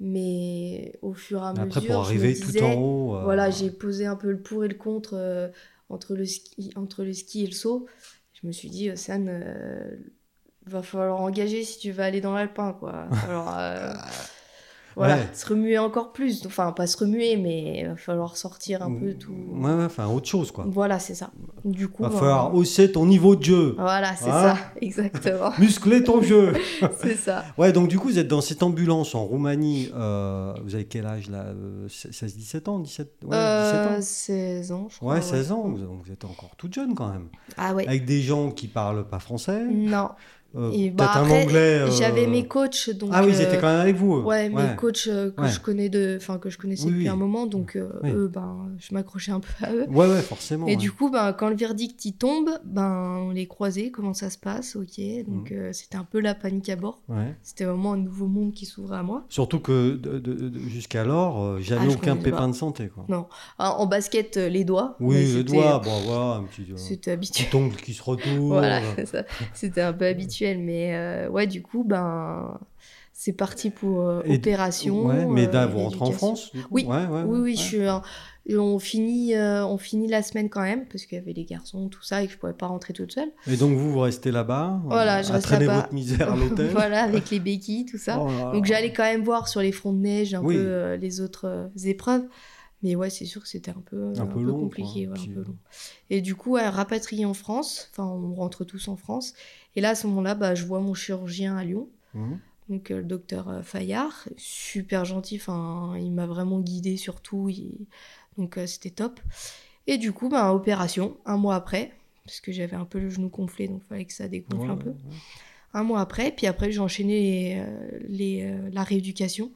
Mais au fur et à mesure, Après, pour je me arriver tout disais, en haut. euh, Voilà, j'ai posé un peu le pour et le contre euh, entre, le ski, entre le ski et le saut. Je me suis dit, Océane, euh, va falloir engager si tu veux aller dans l'alpin, quoi. Euh, voilà, Ouais. se remuer encore plus. Enfin, pas se remuer, mais il va falloir sortir un peu tout. Ouais, ouais, enfin, autre chose, quoi. Voilà, c'est ça. Du coup, Va ben, falloir hausser ton niveau de jeu. voilà, c'est Hein ça, exactement. Muscler ton jeu. c'est ça. Ouais, donc du coup, vous êtes dans cette ambulance en Roumanie. euh, vous avez quel âge là euh, 16-17 ans 17, ouais, Euh, 17 16 ans, je ans crois. Ouais, 16 ans. Vous, vous êtes encore toute jeune quand même. Ah ouais. Avec des gens qui parlent pas français. Non. Euh, Et bah, après, euh, J'avais mes coachs, donc. Ah oui, ils euh, étaient quand même avec vous. Ouais, mes coachs euh, que Ouais. je connais de, que je connaissais Oui, depuis oui. un moment, donc Oui. eux, ben, je m'accrochais un peu à eux. Ouais, ouais, forcément. Et du coup, ben, quand le verdict y tombe, ben, on les croisait, comment ça se passe, ok. Donc euh, c'était un peu la panique à bord. C'était vraiment un nouveau monde qui s'ouvrait à moi. Surtout que jusqu'alors, jamais Ah, aucun pépin pas. de santé. Quoi. Non. Ah, en basket, les doigts. Oui, le c'était- doigt, bon, voilà, un petit, C'était petit ongle qui se retourne. Voilà, c'était un peu mais euh, ouais, du coup, ben, c'est parti pour euh, Et- opération. Ouais, mais euh, là, vous rentrez en. France du coup Oui, ouais, ouais, Oui, oui, je suis. on finit, euh, on finit la semaine quand même parce qu'il y avait les garçons, tout ça, et que je pouvais pas rentrer toute seule. Et donc vous, vous restez là-bas Voilà, euh, je reste là-bas. votre misère à l'hôtel. voilà, avec les béquilles, tout ça. Oh là là. Donc j'allais quand même voir sur les fronts de neige un Oui. peu euh, les autres euh, épreuves. Mais ouais, c'est sûr que c'était un peu, Un peu long, compliqué, quoi. ouais, un peu euh, long. Et du coup, ouais, rapatrié en France, enfin on rentre tous en France. Et là, à ce moment-là, bah, je vois mon chirurgien à Lyon, Mhm. donc euh, le docteur euh, Fayard, super gentil, enfin il m'a vraiment guidé sur tout, il- donc euh, c'était top. Et du coup, bah, opération, un mois après, parce que j'avais un peu le genou gonflé, donc il fallait que ça dégonfle Ouais, un peu un mois après. Puis après, j'ai enchaîné les, les, la rééducation.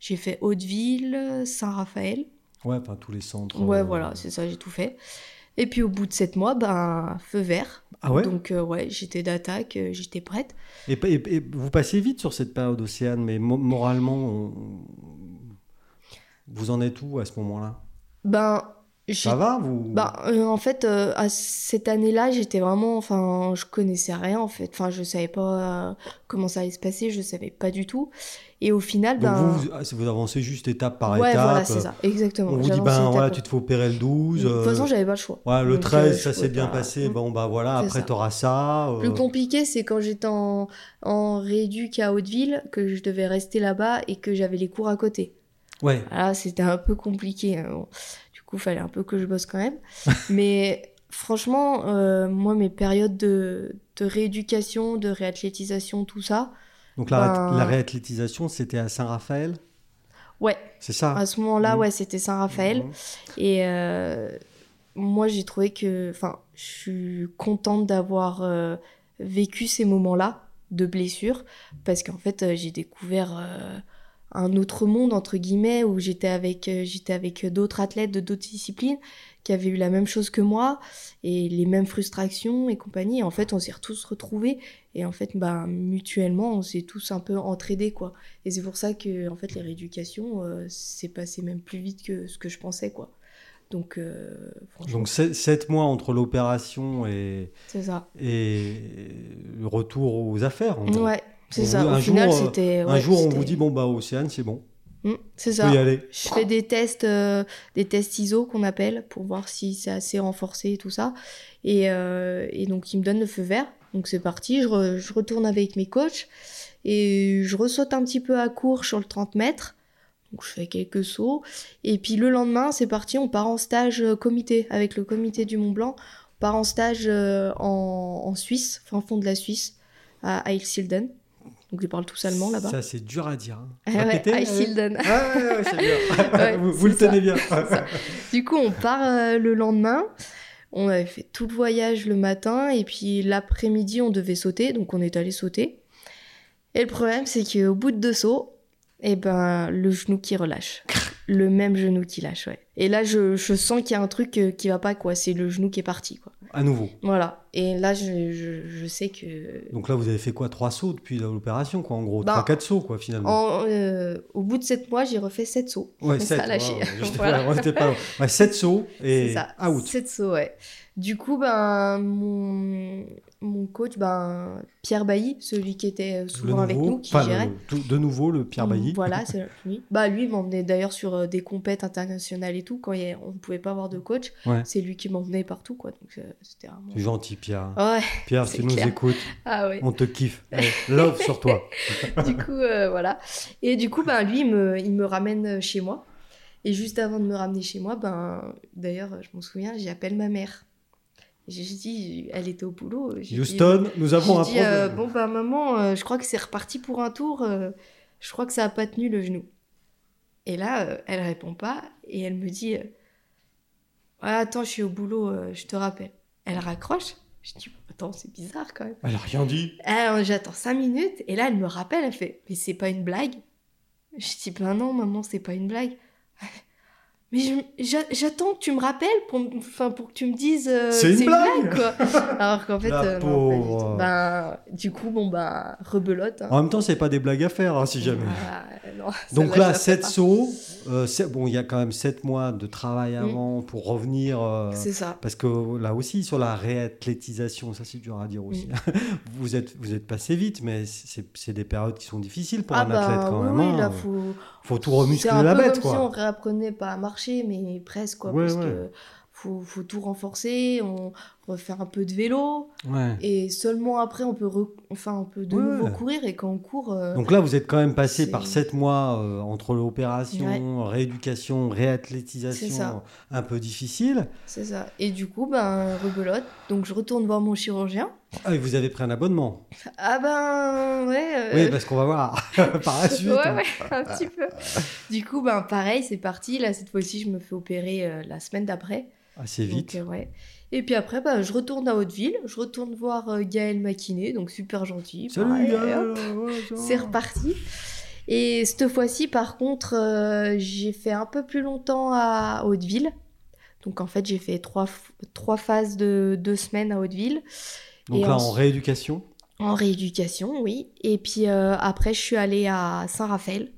J'ai fait Hauteville, Saint-Raphaël. Ouais, enfin tous les centres. Ouais, euh, voilà, c'est ça, j'ai tout fait. Et puis au bout de sept mois, ben, feu vert. Ah ouais? Donc, euh, ouais, j'étais d'attaque, euh, j'étais prête. et, et- et vous passez vite sur cette période océane, mais mo- moralement, on- vous en êtes où à ce moment-là? Ben, Ça va vous Ben, euh, en fait, euh, à cette année-là, j'étais vraiment, enfin, je connaissais rien en fait. Enfin, je savais pas euh, comment ça allait se passer, je savais pas du tout. Et au final, Donc ben, vous, vous, vous avancez juste étape par ouais, étape. voilà, c'est ça, exactement. On vous dit, ben voilà, tu te fais opérer le 12. De toute façon, j'avais pas le choix. ouais, le Donc, 13, euh, ça s'est bien pas- passé. Mm. Bon, bah voilà, après, ça. t'auras ça. Plus compliqué, c'est quand j'étais en, en rééduc à Hauteville, que je devais rester là-bas et que j'avais les cours à côté. Ouais, Là, c'était un peu compliqué. hein. Bon, coup, il fallait un peu que je bosse quand même. Mais franchement, euh, moi, mes périodes de, de rééducation, de réathlétisation, tout ça, donc la, Ben- la réathlétisation, c'était à Saint-Raphaël? Ouais, C'est ça? À ce moment-là, Mhm. ouais, c'était Saint-Raphaël. Mhm. Et euh, moi, j'ai trouvé que, enfin, je suis contente d'avoir euh, vécu ces moments-là de blessure, parce qu'en fait, j'ai découvert un autre monde entre guillemets où j'étais avec, euh, j'étais avec d'autres athlètes de d'autres disciplines qui avaient eu la même chose que moi et les mêmes frustrations et compagnie. Et en fait, on s'est tous retrouvés et en fait, bah, mutuellement, on s'est tous un peu entraidés quoi. Et c'est pour ça que en fait, les rééducations, euh, c'est passé même plus vite que ce que je pensais quoi. Donc, euh, Donc 7 mois entre l'opération et, et le retour aux affaires. en. Ouais, c'est ça. vous- Au un final, jour, euh, c'était. Un jour, on vous dit, bon, bah, Océane, c'est bon, Mm, c'est ça. y aller. Je fais des tests, euh, des tests ISO qu'on appelle pour voir si c'est assez renforcé et tout ça. Et, euh, et donc, ils me donnent le feu vert. Donc, c'est parti. Je, re- je retourne avec mes coachs et je ressaute un petit peu à court sur le 30 mètres. Donc, je fais quelques sauts. Et puis, le lendemain, c'est parti. On part en stage comité avec le comité du Mont Blanc. On part en stage en, en Suisse, fin fond de la Suisse, à Eichsilden. Donc, ils parlent tous allemand là-bas. Ça, c'est dur à dire. hein. Ah Répétez. Ah ouais, ouais, c'est bien. Vous vous le ça. tenez bien. Du coup, on part euh, le lendemain. On avait fait tout le voyage le matin et puis l'après-midi, on devait sauter. Donc, on est allé sauter. Et le problème, c'est qu'au bout de deux sauts, eh ben, le genou qui relâche. Le même genou qui lâche, ouais. Et là, je, je sens qu'il y a un truc euh, qui va pas, quoi. C'est le genou qui est parti, quoi. À nouveau. Voilà. Et là, je, je, je sais que. Donc là, vous avez fait quoi? Trois sauts depuis l'opération, quoi, en gros? Ben, Trois, quatre sauts, quoi, finalement. En, euh, au bout de 7 mois, j'ai refait 7 sauts. Ouais, sept. lâché. Voilà. pas-. Ouais, sept sauts et ça. out. 7 sauts, ouais. Du coup, ben, mon, mon coach, ben, Pierre Bailly, celui qui était Le souvent avec nous, qui le- gérait. tout- de nouveau, le Pierre Bailly. Voilà, c'est lui. Bah, lui, il m'emmenait d'ailleurs sur euh, des compètes internationales et tout, quand il on ne pouvait pas avoir de coach. Ouais. C'est lui qui m'emmenait partout, quoi. Donc, euh, c'était vraiment. C'est gentil, Pierre. Ouais, Pierre, si tu nous écoutes, ah ouais. on te kiffe. Allez, love sur toi. du coup, euh, voilà. Et du coup, ben, lui, il me, il me ramène chez moi. Et juste avant de me ramener chez moi, ben, d'ailleurs, je m'en souviens, j'appelle ma mère. J'ai dit, elle était au boulot. j'ai dit, Houston, nous avons un dit, euh, problème. bon, bah, maman, euh, je crois que c'est reparti pour un tour. euh, je crois que ça a pas tenu le genou. Et là, euh, elle répond pas. Et elle me dit, euh, Ouais, attends, je suis au boulot, euh, je te rappelle. Elle raccroche. Je dis, attends, c'est bizarre quand même. Elle a rien dit. Alors, j'attends 5 minutes et là elle me rappelle, elle fait Mais c'est pas une blague? Je dis Ben non, maman, c'est pas une blague. Mais j'attends que tu me rappelles pour, m- enfin, pour que tu me dises euh, C'est une blague quoi. Alors qu'en fait, euh, non. Ben, du coup, bon, ben, rebelote. hein. En même temps, c'est pas des blagues à faire, hein, si jamais. Ah, non, Donc là, je la fais 7 pas. sauts. euh, bon, il y a quand même 7 mois de travail avant pour revenir. C'est ça. parce que là aussi, sur la réathlétisation, ça c'est dur à dire aussi. vous, êtes, vous êtes passé vite, mais c'est des périodes qui sont difficiles pour ah, un athlète ben, quand oui, même. oui, là, hein. faut. Faut tout remuscler C'est un la peu bête, comme si on quoi. réapprenait pas à marcher, mais presque, quoi. Ouais, parce ouais. que faut, faut tout renforcer, on refait un peu de vélo. Ouais. Et seulement après, on peut, enfin, on peut de Ouais. nouveau courir. Et quand on court, euh, Donc là, vous êtes quand même passé par 7 mois euh, entre l'opération, rééducation, réathlétisation un peu difficile. c'est ça. Et du coup, ben, rebelote. Donc, je retourne voir mon chirurgien. Ah, et vous avez pris un abonnement. Ah ben, ouais. euh, Oui, parce qu'on va voir par la suite. ouais, hein. ouais, un petit peu. Du coup, ben, pareil, c'est parti. Là, cette fois-ci, je me fais opérer la semaine d'après. Assez vite. Donc, ouais. Et puis après, ben, je retourne à Hauteville. Je retourne voir euh, Gaël Maquinet, donc super gentil. Salut, C'est reparti. Et cette fois-ci, par contre, euh, j'ai fait un peu plus longtemps à Hauteville. Donc en fait, j'ai fait trois, trois phases de deux semaines à Hauteville. Donc Et là, en rééducation? En rééducation, oui. Et puis euh, après, je suis allée à Saint-Raphaël.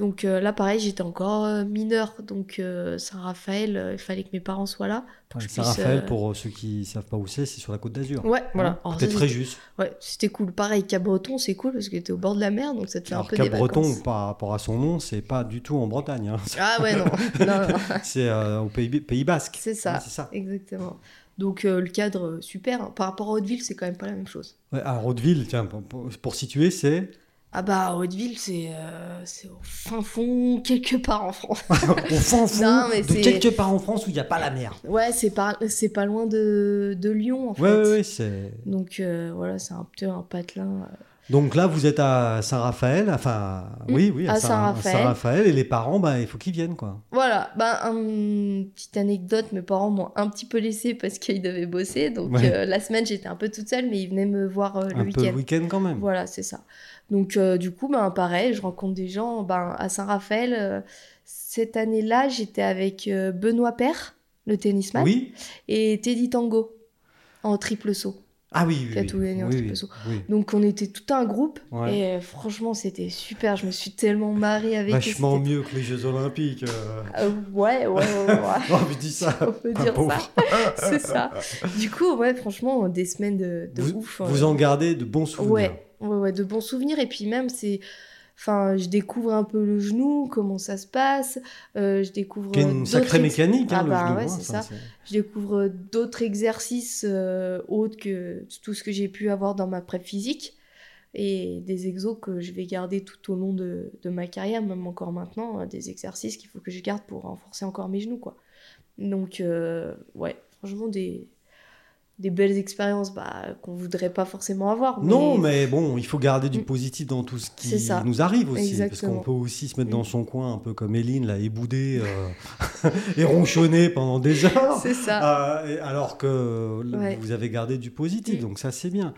Donc euh, là, pareil, j'étais encore euh, mineure. Donc euh, Saint-Raphaël, euh, il fallait que mes parents soient là. Saint-Raphaël, pour ceux qui savent pas où c'est, c'est sur la côte d'Azur. Ouais, voilà. Hein Peut-être Fréjus. c'était- Ouais, c'était cool. Pareil, Cap-Breton, c'est cool parce que t'es au bord de la mer, donc ça te fait un Alors peu des Cap-Breton, vacances. par rapport à son nom, c'est pas du tout en Bretagne. hein. Ah ouais, non. non, non. C'est au Pays, Pays Basque. C'est ça. Ouais, ça. Exactement. Donc euh, le cadre, super. hein. Par rapport à Hauteville, c'est quand même pas la même chose. Ouais, alors Hauteville, tiens, pour situer, c'est Ah bah Hauteville, c'est euh, c'est au fin fond, quelque part en France. au fin fond Non, mais de quelque part en France où il n'y a pas la mer. ouais, c'est pas, pas loin de, de Lyon en fait. Ouais, ouais, c'est. Donc euh, voilà, c'est un peu un patelin. euh. Donc là, vous êtes à Saint-Raphaël, enfin, oui, oui, à, à Saint- Saint-Raphaël. Saint-Raphaël, et les parents, bah, il faut qu'ils viennent, quoi. Voilà, bah, une petite anecdote, mes parents m'ont un petit peu laissé parce qu'ils devaient bosser. Donc Ouais. euh, la semaine, j'étais un peu toute seule, mais ils venaient me voir le Un peu week-end. le week-end quand même. Voilà, c'est ça. Donc, euh, du coup, ben, pareil, je rencontre des gens ben, à Saint-Raphaël. euh, cette année-là, j'étais avec euh, Benoît Père, le tennisman, Oui et Teddy Tango, en triple saut. Ah oui, oui. Qui a tout gagné en oui, triple saut. Donc, on était tout un groupe, Ouais. et franchement, c'était super. Je me suis tellement marrée avec eux, Vachement c'était- mieux que les Jeux Olympiques. ouais, ouais, ouais, ouais. Oh, mais dis ça. On peut un dire pauvre. ça. C'est ça. Du coup, ouais, franchement, des semaines de, de Vous, ouf. vous en gardez de bons souvenirs. Ouais, ouais, ouais, de bons souvenirs. Et puis même, c'est... Enfin, je découvre un peu le genou, comment ça se passe. euh, je découvre Qui une d'autres sacrée ex- mécanique, hein, Ah le bah genou, ouais, hein, c'est ça. Je découvre d'autres exercices euh, autres que tout ce que j'ai pu avoir dans ma prep physique. Et des exos que je vais garder tout au long de, de ma carrière, même encore maintenant, euh, des exercices qu'il faut que je garde pour renforcer encore mes genoux, quoi. Donc, euh, ouais, franchement, des, des belles expériences bah, qu'on voudrait pas forcément avoir. Non, mais bon, il faut garder du Mm. positif dans tout ce qui ça. nous arrive aussi. Parce qu'on peut aussi se mettre dans Mm. son coin, un peu comme Eline, là, et bouder, euh, et ronchonner pendant des heures. C'est ça. Euh, alors que Ouais. vous avez gardé du positif, Mm. donc ça c'est bien.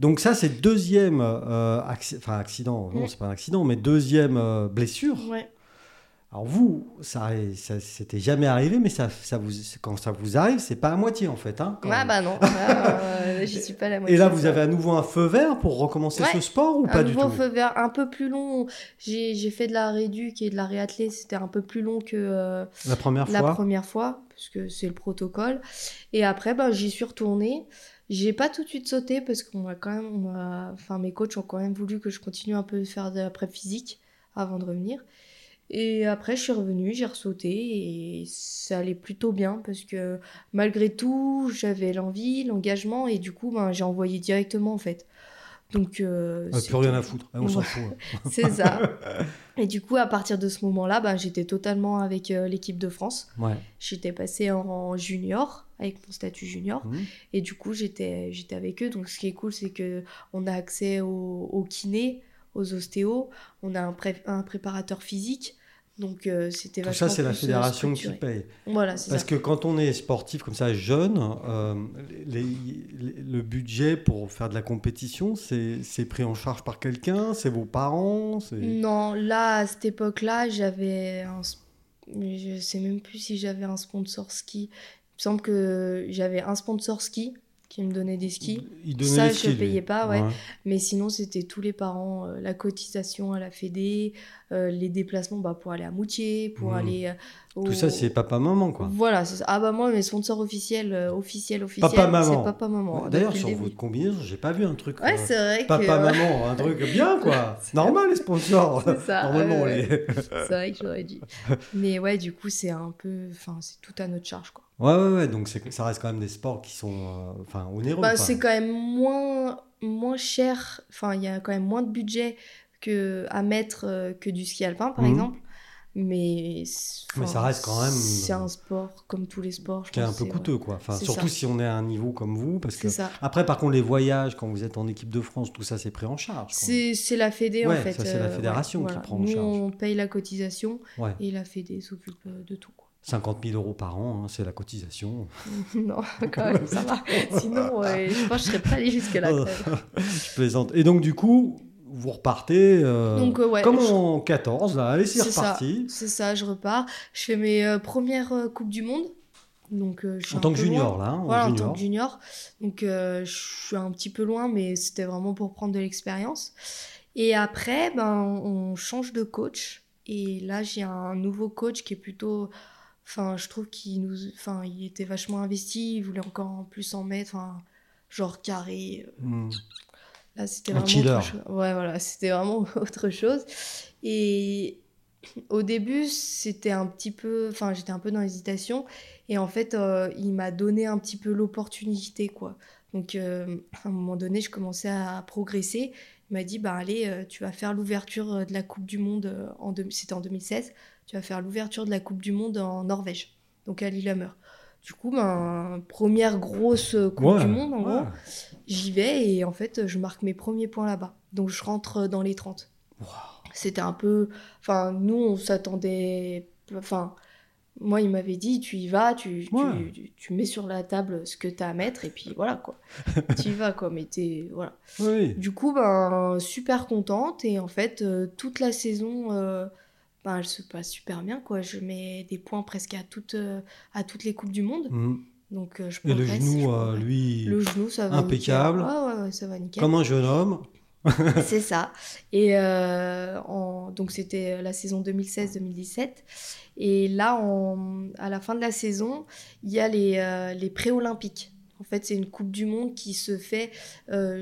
Donc ça c'est deuxième euh, accident, non c'est pas un accident, mais deuxième euh, blessure. Ouais. Alors vous, ça, ça c'était jamais arrivé, mais ça, ça vous, quand ça vous arrive, c'est pas à moitié en fait. Hein, ah bah non, euh, j'y suis pas à la moitié. Et là, vous avez à nouveau un feu vert pour recommencer ce sport ou pas du tout Un nouveau feu vert, un peu plus long. J'ai fait de la réduc et de la réathlée, c'était un peu plus long que euh, la première la fois. première fois, parce que c'est le protocole. Et après, bah, j'y suis retournée. J'ai pas tout de suite sauté parce qu'on a quand même, enfin mes coachs ont quand même voulu que je continue un peu de faire de la prep physique avant de revenir. Et après, je suis revenue, j'ai ressauté et ça allait plutôt bien parce que malgré tout, j'avais l'envie, l'engagement et du coup, ben, j'ai envoyé directement en fait. Donc, euh, plus rien à foutre, on s'en fout. Hein. c'est ça. Et du coup, à partir de ce moment-là, ben, j'étais totalement avec euh, l'équipe de France. Ouais. J'étais passée en, junior avec mon statut junior mmh. et du coup, j'étais avec eux. Donc, ce qui est cool, c'est que on a accès au, au kiné, aux ostéos, on a un, un préparateur physique. Donc euh, c'était Tout ça, c'est la euh, fédération qui paye. Voilà, Parce que quand on est sportif comme ça, jeune, euh, le budget pour faire de la compétition, c'est pris en charge par quelqu'un C'est vos parents Non, là, à cette époque-là, j'avais un... Je sais même plus si j'avais un sponsor ski. Il me semble que j'avais un sponsor ski qui me donnait des skis. Ça, je ne payais pas, ouais. Mais sinon, c'était tous les parents, euh, la cotisation à la Fédé, euh, les déplacements bah, pour aller à Moutier, pour mmh. aller. Euh, Tout ça, c'est papa-maman, quoi. Voilà, ça. Ah bah moi, mes sponsors officiels, officiels, officiels, papa-maman. c'est papa-maman. D'ailleurs, sur votre combinaison, j'ai pas vu un truc. Ouais, c'est vrai Papa-maman, un truc bien, quoi. Normal, les sponsors. C'est ça. Normalement, les... c'est vrai que j'aurais dit. Mais ouais, du coup, c'est un peu. Enfin, c'est tout à notre charge, quoi. Ouais, ouais, ouais. Donc ça reste quand même des sports qui sont euh, enfin, onéreux. Bah, c'est quand même moins, moins cher. Enfin, il y a quand même moins de budget que, à mettre euh, que du ski alpin, par mhm. exemple. Mais, mais ça reste quand même. C'est un sport comme tous les sports. Je qui est un peu coûteux, quoi. Enfin, surtout si on est à un niveau comme vous. Parce que ça. Après, par contre, les voyages, quand vous êtes en équipe de France, tout ça, c'est pris en charge. C'est la Fédé, en fait. c'est la euh, fédération qui prend en charge. Nous, on paye la cotisation et la Fédé s'occupe de tout. Quoi. 50 000 euros par an, hein, c'est la cotisation. non, quand même, ça va. Sinon, je pense que je serais pas allé jusque-là. je plaisante. Et donc, du coup, vous repartez euh, donc, euh, comme en 14, là. Allez, c'est reparti. C'est ça, je repars. Je fais mes euh, premières Coupes du Monde. Donc, je suis en tant que junior, là. Hein, voilà, en tant que junior. Donc, je suis un petit peu loin, mais c'était vraiment pour prendre de l'expérience. Et après, ben, on change de coach. Et là, j'ai un nouveau coach qui est plutôt Enfin, je trouve qu'il nous, enfin, il était vachement investi. Il voulait encore plus en mettre. Enfin, genre carré. Euh. Hmm. Là, c'était vraiment autre chose. Ouais, voilà, c'était vraiment autre chose. Et au début, c'était un petit peu, enfin, j'étais un peu dans l'hésitation. Et en fait, euh, il m'a donné un petit peu l'opportunité, quoi. Donc, euh, à un moment donné, je commençais à progresser. Il m'a dit, bah allez, tu vas faire l'ouverture de la Coupe du Monde. en C'était en 2016 tu vas faire l'ouverture de la Coupe du Monde en Norvège, donc à Lillehammer. Du coup, ben, première grosse Coupe du Monde, en gros, j'y vais et en fait, je marque mes premiers points là-bas. Donc, je rentre dans les 30. C'était un peu. Enfin, nous, on s'attendait. Enfin, moi, il m'avait dit tu y vas, tu, tu, mets sur la table ce que tu as à mettre et puis voilà quoi. tu y vas quoi, mais t'es. Voilà. Du coup, ben, super contente et en fait, euh, toute la saison. Euh, ben, elle se passe super bien. quoi. Je mets des points presque à toutes, euh, à toutes les Coupes du Monde. Mmh. Donc, euh, je Et le genou, euh, lui, le genou, ça va impeccable. Ouais, ouais, ça va nickel. Comme un jeune homme. c'est ça. Et en... donc, c'était la saison 2016-2017. Et là, à la fin de la saison, il y a les, les pré-olympiques. En fait, c'est une Coupe du Monde qui se fait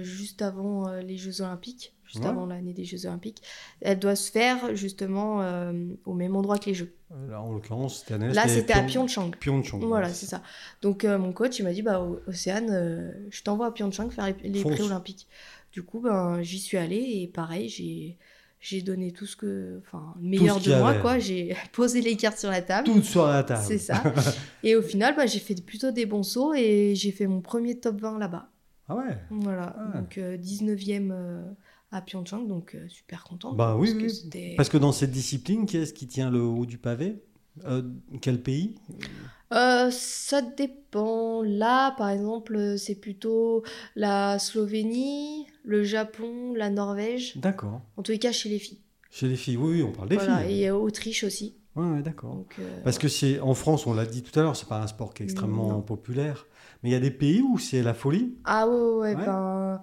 juste avant les Jeux olympiques juste avant l'année des Jeux Olympiques. Elle doit se faire justement euh, au même endroit que les Jeux. Euh, là, en l'occurrence, cette année, Là, c'était à Pyeongchang. Pyeongchang. Voilà, c'est ça. Donc, euh, mon coach, il m'a dit bah, Océane, je t'envoie à Pyeongchang faire les pré-olympiques. Du coup, ben, j'y suis allée et pareil, j'ai. J'ai donné tout ce que. Enfin, le meilleur de moi, quoi. J'ai posé les cartes sur la table. Tout sur la table. C'est ça. et au final, bah, j'ai fait plutôt des bons sauts et j'ai fait mon premier top 20 là-bas. Ah ouais Voilà. Ah Donc, 19e à Pyeongchang, donc euh, super contente. Bah oui, parce, Que parce que dans cette discipline, qui est-ce qui tient le haut du pavé? Euh, Quel pays? Euh, Ça dépend. Là, par exemple, c'est plutôt la Slovénie, le Japon, la Norvège. D'accord. En tous les cas, chez les filles. Chez les filles, oui, on parle des filles. Et Autriche aussi. Ouais, ouais, d'accord. Euh, Parce que c'est en France, on l'a dit tout à l'heure, c'est pas un sport qui est extrêmement Non. populaire. Mais il y a des pays où c'est la folie? Ah ouais, ouais, Ouais. ben,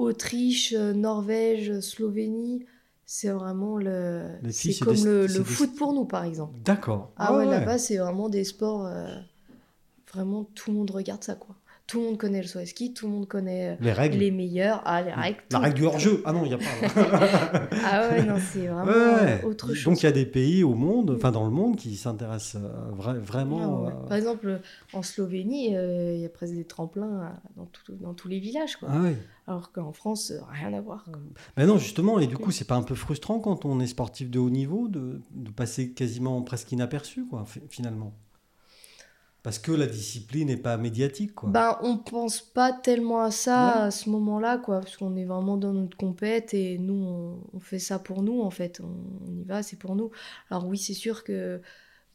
Autriche, Norvège, Slovénie, c'est vraiment le. C'est comme des- le, des- foot pour nous, par exemple. D'accord. Ah ouais, là-bas, c'est vraiment des sports. euh, vraiment, tout le monde regarde ça, quoi. Tout le monde connaît le saut à ski, tout le monde connaît euh, Les règles. les meilleurs. Ah, les règles. La règle du hors-jeu. Ah non, il n'y a pas. Ah ouais, non, c'est vraiment Ouais. autre chose. Donc il y a des pays au monde, enfin dans le monde, qui s'intéressent euh, vra- vraiment. Ah ouais. Par exemple, en Slovénie, euh, il y a presque des tremplins dans, tout- dans tous les villages, quoi. Ah. Alors qu'en France, rien à voir. Mais non, justement, et du coup, c'est pas un peu frustrant quand on est sportif de haut niveau de, de passer quasiment presque inaperçu, quoi, fi- finalement? Parce que la discipline n'est pas médiatique, quoi. Ben, on pense pas tellement à ça Ouais. à ce moment-là, quoi, parce qu'on est vraiment dans notre compète et nous, on, on fait ça pour nous, en fait. On, on y va, c'est pour nous. Alors oui, c'est sûr que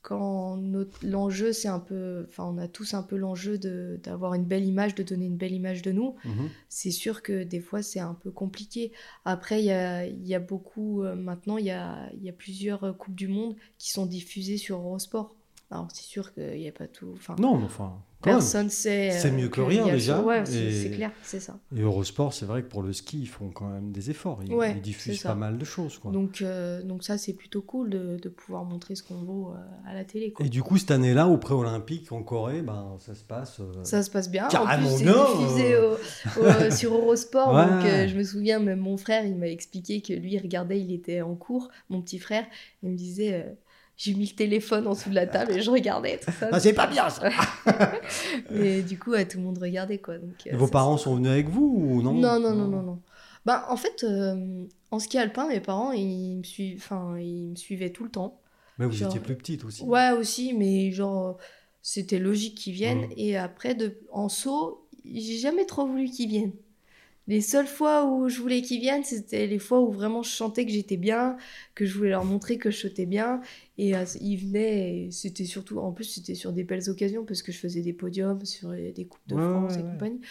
quand l'enjeu, c'est un peu... Enfin, on a tous un peu l'enjeu d'avoir une belle image, de donner une belle image de nous. Mhm. C'est sûr que des fois, c'est un peu compliqué. Après, il y a, y a beaucoup... euh, maintenant, il y a, y a plusieurs Coupes du Monde qui sont diffusées sur Eurosport. Alors, c'est sûr qu'il n'y a pas tout... Enfin, Non, mais enfin, quand même. Personne sait. C'est euh, mieux que rien, déjà. Ouais, c'est c'est clair, c'est ça. Et Eurosport, c'est vrai que pour le ski, ils font quand même des efforts. Ils, Ouais, ils diffusent c'est pas mal de choses, quoi. Donc, euh, donc ça, c'est plutôt cool de, de pouvoir montrer ce qu'on vaut euh, à la télé. Quoi. Et du coup, cette année-là, au pré-olympique en Corée, ben, ça se passe. euh, Ça se passe bien. Carrément en plus, c'est diffusé au- au- sur Eurosport. Ouais. Donc, euh, je me souviens, même mon frère, il m'a expliqué que lui, il regardait, il était en cours, mon petit frère. Il me disait, j'ai mis le téléphone en dessous de la table et je regardais tout ça. Ah, c'est pas bien ça Et du coup, tout le monde regardait. quoi. Donc, euh, Vos parents sont venus avec vous ou non? Non, non, non, non, non. Bah, en fait, euh, en ski alpin, mes parents, ils me, suivent, enfin, ils me suivaient tout le temps. Mais vous Genre- étiez plus petite aussi. Ouais, aussi, mais genre, c'était logique qu'ils viennent. Mhm. Et après, de, en saut, j'ai jamais trop voulu qu'ils viennent. Les seules fois où je voulais qu'ils viennent, c'était les fois où vraiment je sentais que j'étais bien, que je voulais leur montrer que je sautais bien. Et euh, ils venaient, c'était surtout, en plus, c'était sur des belles occasions parce que je faisais des podiums sur les- des Coupes de Ouais, France ouais, et ouais. compagnie.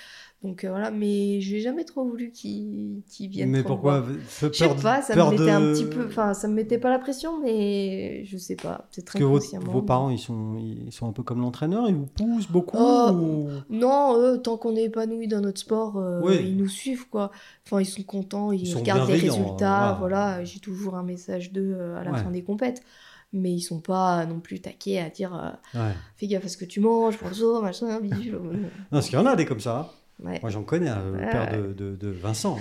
Donc euh, voilà, mais j'ai jamais trop voulu qu'ils qu'ils viennent. Mais pourquoi voir. Je sais pas, ça me mettait un petit peu. Enfin, ça me mettait pas la pression, mais je sais pas. Peut-être que vos, parents, ils sont, ils sont un peu comme l'entraîneur, ils vous poussent beaucoup Oh, ou- Non, eux, tant qu'on est épanoui dans notre sport, euh, Oui. ils nous suivent, quoi. Enfin, ils sont contents, ils, regardent les résultats, euh, voilà. J'ai toujours un message d'eux euh, à la fin des compètes. Mais ils sont pas non plus taqués à dire euh, Ouais. fais gaffe à ce que tu manges, pour le saut, machin, bidule. Non. Non, parce qu'il y en a des comme ça. hein. Ouais. Moi, j'en connais, hein, le Ouais, père de, de- de Vincent.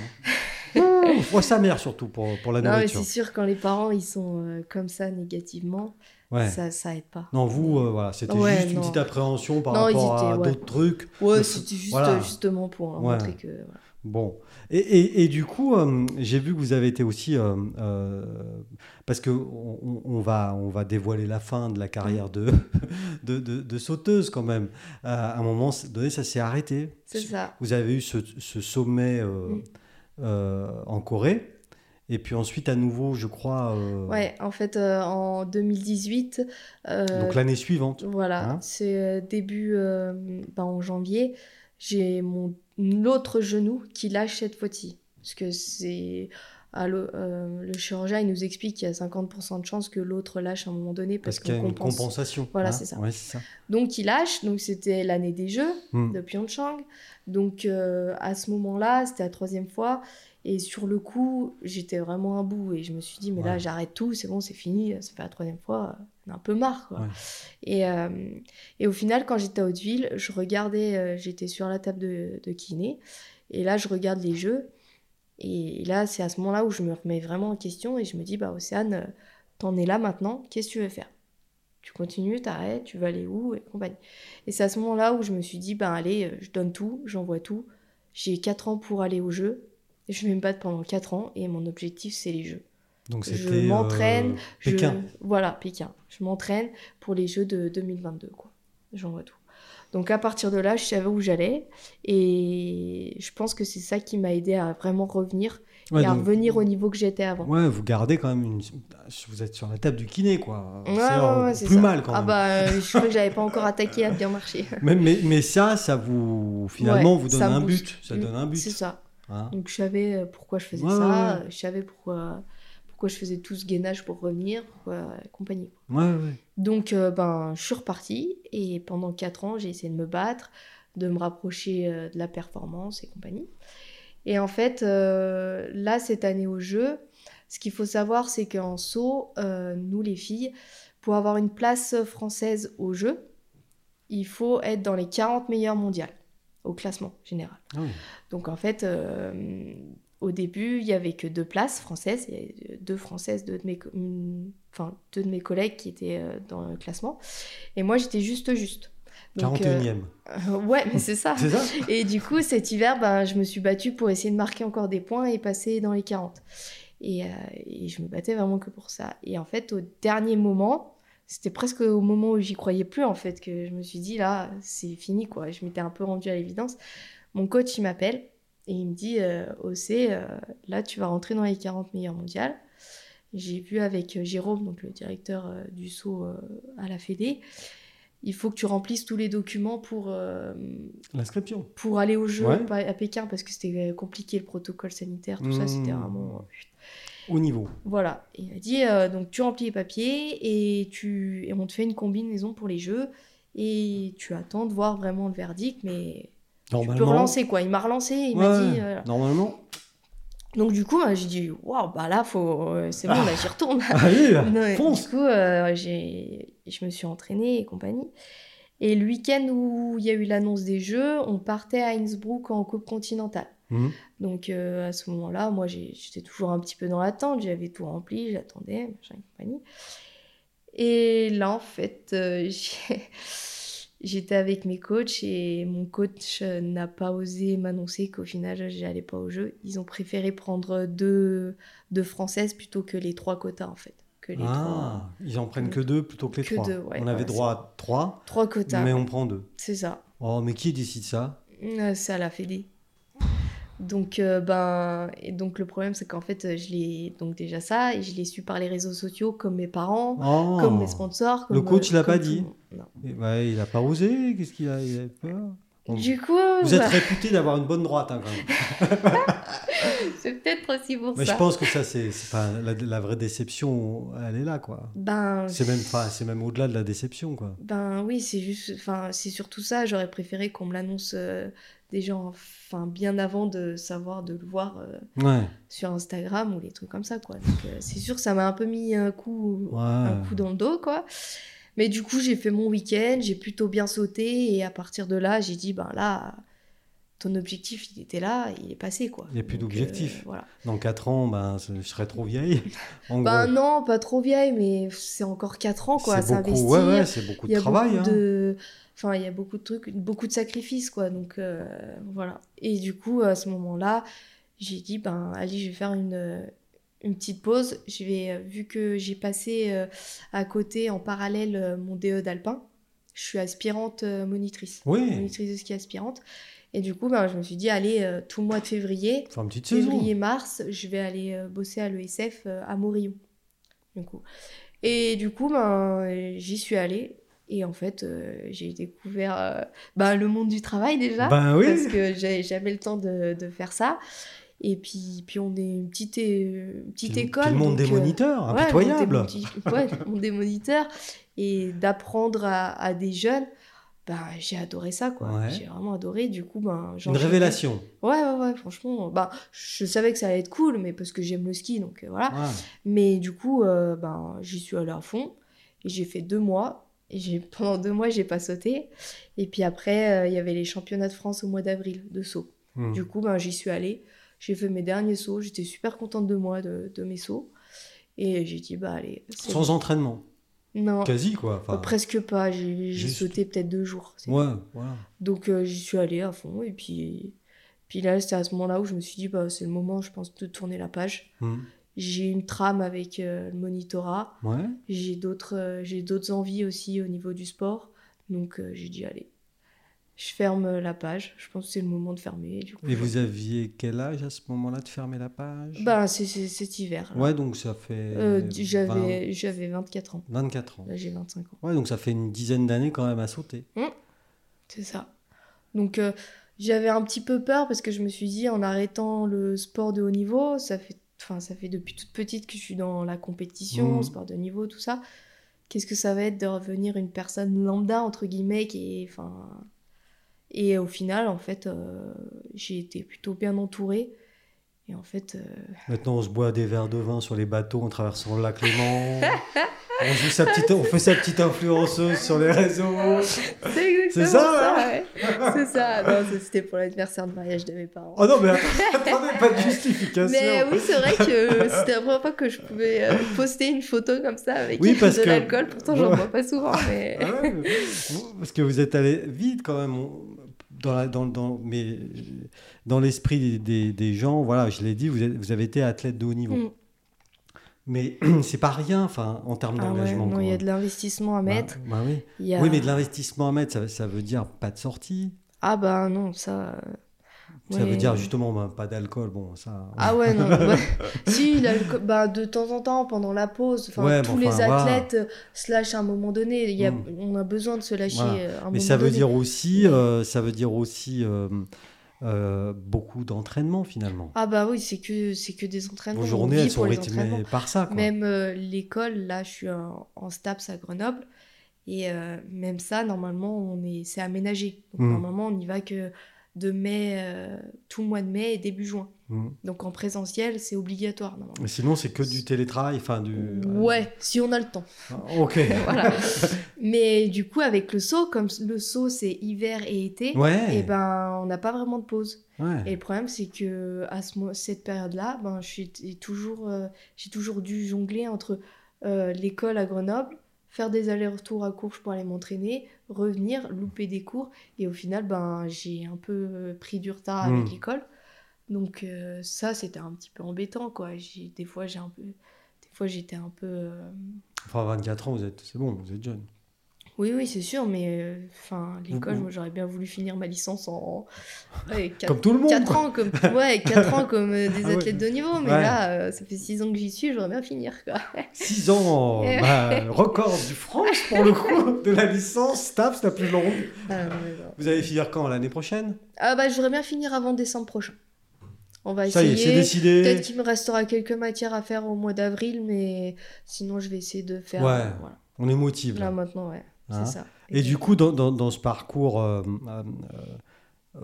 hein. Moi, sa mère surtout pour, pour la Non, mais nourriture. c'est sûr, quand les parents ils sont euh, comme ça négativement, Ouais. ça, ça aide pas. Non, vous, euh, voilà, c'était Ouais, juste une non. petite appréhension par Non, rapport à ouais. d'autres trucs. Ouais, Le- c'était juste, voilà. justement pour Ouais. montrer que. voilà. Bon. Et, et- et du coup, euh, j'ai vu que vous avez été aussi. euh, euh, parce que on, va, on va dévoiler la fin de la carrière de, de, de- de sauteuse quand même. À un moment donné, ça s'est arrêté. C'est ça. Vous avez eu ce, ce sommet Mm. en Corée. Et puis ensuite, à nouveau, je crois. euh, Ouais, en fait, euh, en 2018. euh, Donc l'année suivante. Voilà, Hein c'est début ben, en janvier, j'ai mon l'autre genou qui lâche cette fois-ci. Parce que c'est. euh, le chirurgien, il nous explique qu'il y a 50% de chances que l'autre lâche à un moment donné parce, Parce qu'il y a une compensation. Voilà, hein. c'est ça. Ouais, c'est ça. Donc il lâche, donc c'était l'année des Jeux Mm. de Pyeongchang. Donc euh, à ce moment-là, c'était la troisième fois. Et sur le coup, j'étais vraiment à bout. Et je me suis dit, mais là, j'arrête tout, c'est bon, c'est fini, ça fait la troisième fois, un peu marre. Quoi. Ouais. Et, euh, et au final, quand j'étais à Hauteville, je regardais, euh, j'étais sur la table de, de kiné. Et là, je regarde les jeux. Et là, c'est à ce moment-là où je me remets vraiment en question et je me dis, bah Océane, euh, t'en es là maintenant, qu'est-ce que tu veux faire? Tu continues, t'arrêtes, tu vas aller où et compagnie. Et c'est à ce moment-là où je me suis dit, ben allez, je donne tout, j'envoie tout. J'ai 4 ans pour aller aux Jeux. Et je vais me battre pendant 4 ans et mon objectif, c'est les Jeux. Donc Je m'entraîne, euh, Je- Pékin. Voilà, Pékin. Je m'entraîne pour les Jeux de 2022, quoi. J'envoie tout. Donc à partir de là, je savais où j'allais. Et je pense que c'est ça qui m'a aidé à vraiment revenir Ouais, et à revenir au niveau que j'étais avant. Ouais, vous gardez quand même une. Vous êtes sur la table du kiné, quoi. Ouais, C'est ouais, plus ça. mal quand Ah même. bah, euh, je crois que j'avais pas encore attaqué à bien marcher. Mais, mais, mais ça, ça vous. Finalement, vous donne un but. Ça donne un but. C'est ça. hein. Donc je savais pourquoi je faisais ça, je savais pourquoi, pourquoi je faisais tout ce gainage pour revenir, pourquoi, compagnie. Ouais, ouais. Donc, euh, ben, je suis repartie et pendant 4 ans, j'ai essayé de me battre, de me rapprocher euh, de la performance et compagnie. Et en fait, euh, là, cette année au jeu, ce qu'il faut savoir, c'est qu'en saut, nous les filles, pour avoir une place française au jeu, il faut être dans les 40 meilleures mondiales au classement général. Oui. Donc en fait, euh, au début, il y avait que deux places françaises, il y avait deux françaises, deux de mes, co- une- enfin, deux de mes collègues qui étaient euh, dans le classement, et moi j'étais juste juste. Donc, euh, 41e. euh, ouais, mais c'est ça. Ça Et du coup, cet hiver, ben, je me suis battue pour essayer de marquer encore des points et passer dans les 40. Et, euh, et je me battais vraiment que pour ça. Et en fait, au dernier moment, c'était presque au moment où j'y croyais plus, en fait, que je me suis dit, là, c'est fini, quoi. Je m'étais un peu rendue à l'évidence. Mon coach, il m'appelle et il me dit, euh, OC, euh, là, tu vas rentrer dans les 40 meilleures mondiales. J'ai vu avec euh, Jérôme, donc le directeur euh, du saut à la Fédé, il faut que tu remplisses tous les documents pour, L'inscription. pour aller au jeu Ouais. à Pékin parce que c'était compliqué le protocole sanitaire, tout ça, c'était Mmh. vraiment. Au niveau. Voilà. Et il a dit donc tu remplis les papiers et, tu... et on te fait une combinaison pour les jeux et tu attends de voir vraiment le verdict, mais tu peux relancer quoi. Il m'a relancé, il m'a dit. euh. Normalement. Donc du coup, moi, j'ai dit waouh, bah là, faut... euh, c'est bon, Ah. là, j'y retourne. Allez, Non, fonce Du coup, euh, j'ai... je me suis entraînée et compagnie. Et le week-end où il y a eu l'annonce des Jeux, on partait à Innsbruck en Coupe continentale. Mhm. Donc euh, à ce moment-là, moi j'étais toujours un petit peu dans l'attente, j'avais tout rempli, j'attendais, machin et compagnie. Et là, en fait, euh, j'ai- j'étais avec mes coachs et mon coach euh, n'a pas osé m'annoncer qu'au final, j'allais pas au jeu. Ils ont préféré prendre deux, deux françaises plutôt que les trois quotas, en fait. Que les trois, Ah, ils en prennent que deux plutôt que les Que trois. deux, ouais, on avait droit à trois, trois quotas. mais on prend deux. C'est ça. Oh, mais qui décide ça? Euh, Ça l'a fait des. Donc, euh, ben, et donc le problème, c'est qu'en fait, euh, je l'ai donc déjà ça, et je l'ai su par les réseaux sociaux, comme mes parents, Oh. comme mes sponsors. Le comme, coach, euh, il l'a pas dit. Non. Eh ben, Il a pas osé Qu'est-ce qu'il a, il a peur? Bon. Du coup, Vous êtes bah, réputé d'avoir une bonne droite, hein, quand même. c'est peut-être aussi pour Mais ça. je pense que ça, c'est la, la vraie déception, elle est là, quoi. Ben, C'est même, pas- c'est même au-delà de la déception, quoi. ben oui, c'est juste, enfin, c'est surtout ça. J'aurais préféré qu'on me l'annonce euh, déjà, enfin, bien avant de savoir, de le voir euh, Ouais. sur Instagram ou les trucs comme ça, quoi. Donc, euh, c'est sûr, ça m'a un peu mis un coup, Ouais. un coup dans le dos, quoi. Mais du coup, j'ai fait mon week-end, j'ai plutôt bien sauté, et à partir de là, j'ai dit, ben là, ton objectif, il était là, il est passé, quoi. Il y a plus d'objectif. euh, voilà. Dans 4 ans, ben, je serai trop vieille. En Ben gros, non, pas trop vieille, mais c'est encore 4 ans, quoi, c'est beaucoup, ouais, ouais, c'est beaucoup de travail. beaucoup hein. de... Enfin, il y a beaucoup de trucs, beaucoup de sacrifices, quoi. Donc, euh, voilà. Et du coup, à ce moment-là, j'ai dit, ben, allez, je vais faire une, euh, une petite pause. Je vais, euh, vu que j'ai passé à côté, en parallèle, mon DE d'alpin, je suis aspirante monitrice. Oui, Monitrice de ski aspirante. Et du coup, ben, je me suis dit, allez, euh, tout le mois de février, février-mars, je vais aller euh, bosser à l'ESF euh, à Morillon. Du coup. Et du coup, ben, j'y suis allée. Et en fait, euh, j'ai découvert euh, ben, le monde du travail déjà. Ben oui. Parce que j'avais jamais le temps de, de faire ça. Et puis, puis on est une petite, une petite Puis école. puis le monde donc, des euh, moniteurs, ouais, impitoyable. le monde des moni- ouais, le monde des moniteurs. Et d'apprendre à, à des jeunes, ben, j'ai adoré ça. quoi. Ouais. J'ai vraiment adoré. Du coup, ben, Une révélation. Ouais, ouais, ouais, franchement. Bah, je savais que ça allait être cool, mais parce que j'aime le ski, donc euh, voilà. Mais du coup, euh, ben, j'y suis allée à fond. Et j'ai fait deux mois. Et pendant deux mois, j'ai pas sauté. Et puis après, euh, il y avait les championnats de France au mois d'avril de saut. Hmm. Du coup, ben, j'y suis allée. J'ai fait mes derniers sauts. J'étais super contente de moi, de, de mes sauts. Et j'ai dit, bah allez. Sans bon. entraînement. Non, Quasi, quoi. Enfin, presque pas. J'ai, juste- sauté peut-être deux jours. Ouais, donc euh, j'y suis allée à fond et puis, puis là c'était à ce moment-là où je me suis dit bah, c'est le moment je pense de tourner la page. Hmm. J'ai une trame avec euh, le monitorat, Ouais. j'ai d'autres euh, j'ai d'autres envies aussi au niveau du sport. Donc euh, j'ai dit allez, je ferme la page, je pense que c'est le moment de fermer. Du coup, Et je- vous aviez quel âge à ce moment-là de fermer la page? Bah c'est cet hiver. là. Ouais, donc ça fait. Euh, 20 j'avais j'avais 24 ans. 24 ans. Là j'ai 25 ans. Ouais, donc ça fait une dizaine d'années quand même à sauter. C'est ça. Donc euh, j'avais un petit peu peur parce que je me suis dit en arrêtant le sport de haut niveau, ça fait enfin, ça fait depuis toute petite que je suis dans la compétition, Mhm. sport de niveau, tout ça. Qu'est-ce que ça va être de revenir une personne lambda, entre guillemets, qui est, enfin... Et au final, en fait, euh, j'ai été plutôt bien entourée. Et en fait, euh, Maintenant, on se boit des verres de vin sur les bateaux en traversant le lac Léman. on, joue sa petite, on fait sa petite influenceuse sur les réseaux. c'est exactement ça, hein ouais. C'est ça. Non, ça, c'était pour l'anniversaire de mariage de mes parents. Oh non, mais attendez, pas de justification. Mais oui, c'est vrai que c'était la première fois que je pouvais euh, poster une photo comme ça avec Oui, parce de que- l'alcool. Pourtant, j'en bois pas souvent. Mais... Ah ouais, parce que vous êtes allé vite quand même on- dans, la, dans, dans, mais, dans l'esprit des, des- des gens. Voilà, je l'ai dit, vous, êtes- vous avez été athlète de haut niveau. Mm. Mais c'est pas rien enfin, en termes Ah ouais, d'engagement. quand il y a de l'investissement à Bah- mettre. bah oui. A... mais de l'investissement à mettre, ça, ça veut dire pas de sortie. Ah bah non, ça... Ça ouais. veut dire justement bah, pas d'alcool. Bon, ça. Ah ouais, non. si, bah, de temps en temps, pendant la pause, Ouais, tous les voilà. athlètes euh, se lâchent à un moment donné. Il y a, Mm. On a besoin de se lâcher Voilà. euh, à un moment Mais ça veut donné. aussi, euh, ça veut dire aussi euh, euh, beaucoup d'entraînement finalement. Ah bah oui, c'est que, c'est que des entraînements. Vos journées, elles sont rythmées par ça. Quoi. Même euh, l'école, là, je suis en, en STAPS à Grenoble. Et euh, même ça, normalement, on est, c'est aménagé. Donc, Mm. normalement, on n'y va que de mai, euh, tout le mois de mai et début juin. Mm. Donc en présentiel, c'est obligatoire. Normalement. Mais sinon, c'est que du télétravail, enfin du. Ouais, si on a le temps. Ah, Ok. voilà. Mais du coup, avec le saut, comme le saut c'est hiver et été, Ouais. et ben on n'a pas vraiment de pause. ouais. Et le problème, c'est que à ce, cette période-là, ben t- toujours, euh, j'ai toujours dû jongler entre euh, l'école à Grenoble, faire des allers-retours à Courges pour aller m'entraîner, revenir, louper des cours, et au final, ben j'ai un peu euh, pris du retard avec Mm. l'école. Donc euh, ça, c'était un petit peu embêtant, quoi. Des fois, j'ai un peu, des fois, j'étais un peu euh, Enfin, 24 ans, vous êtes, c'est bon, vous êtes jeune. Oui, oui, c'est sûr, mais euh, enfin, l'école, moi j'aurais bien voulu finir ma licence en ouais, 4, Comme tout le monde. ans, comme, ouais, quatre ans comme euh, des Ah ouais. athlètes de haut niveau, mais Ouais. là, euh, ça fait 6 ans que j'y suis, j'aurais bien finir. Quoi. 6 ans, bah, record du France pour le coup, de la licence STAPS la plus longue. Ah. Vous allez finir quand L'année prochaine? Ah, bah, j'aurais bien finir avant décembre prochain. On va Ça y est, essayer. c'est décidé. Peut-être qu'il me restera quelques matières à faire au mois d'avril, mais sinon je vais essayer de faire. Ouais, voilà. On est motivé. Là maintenant, ouais, Hein ça. Et du coup, dans, dans, dans ce parcours euh, euh, euh,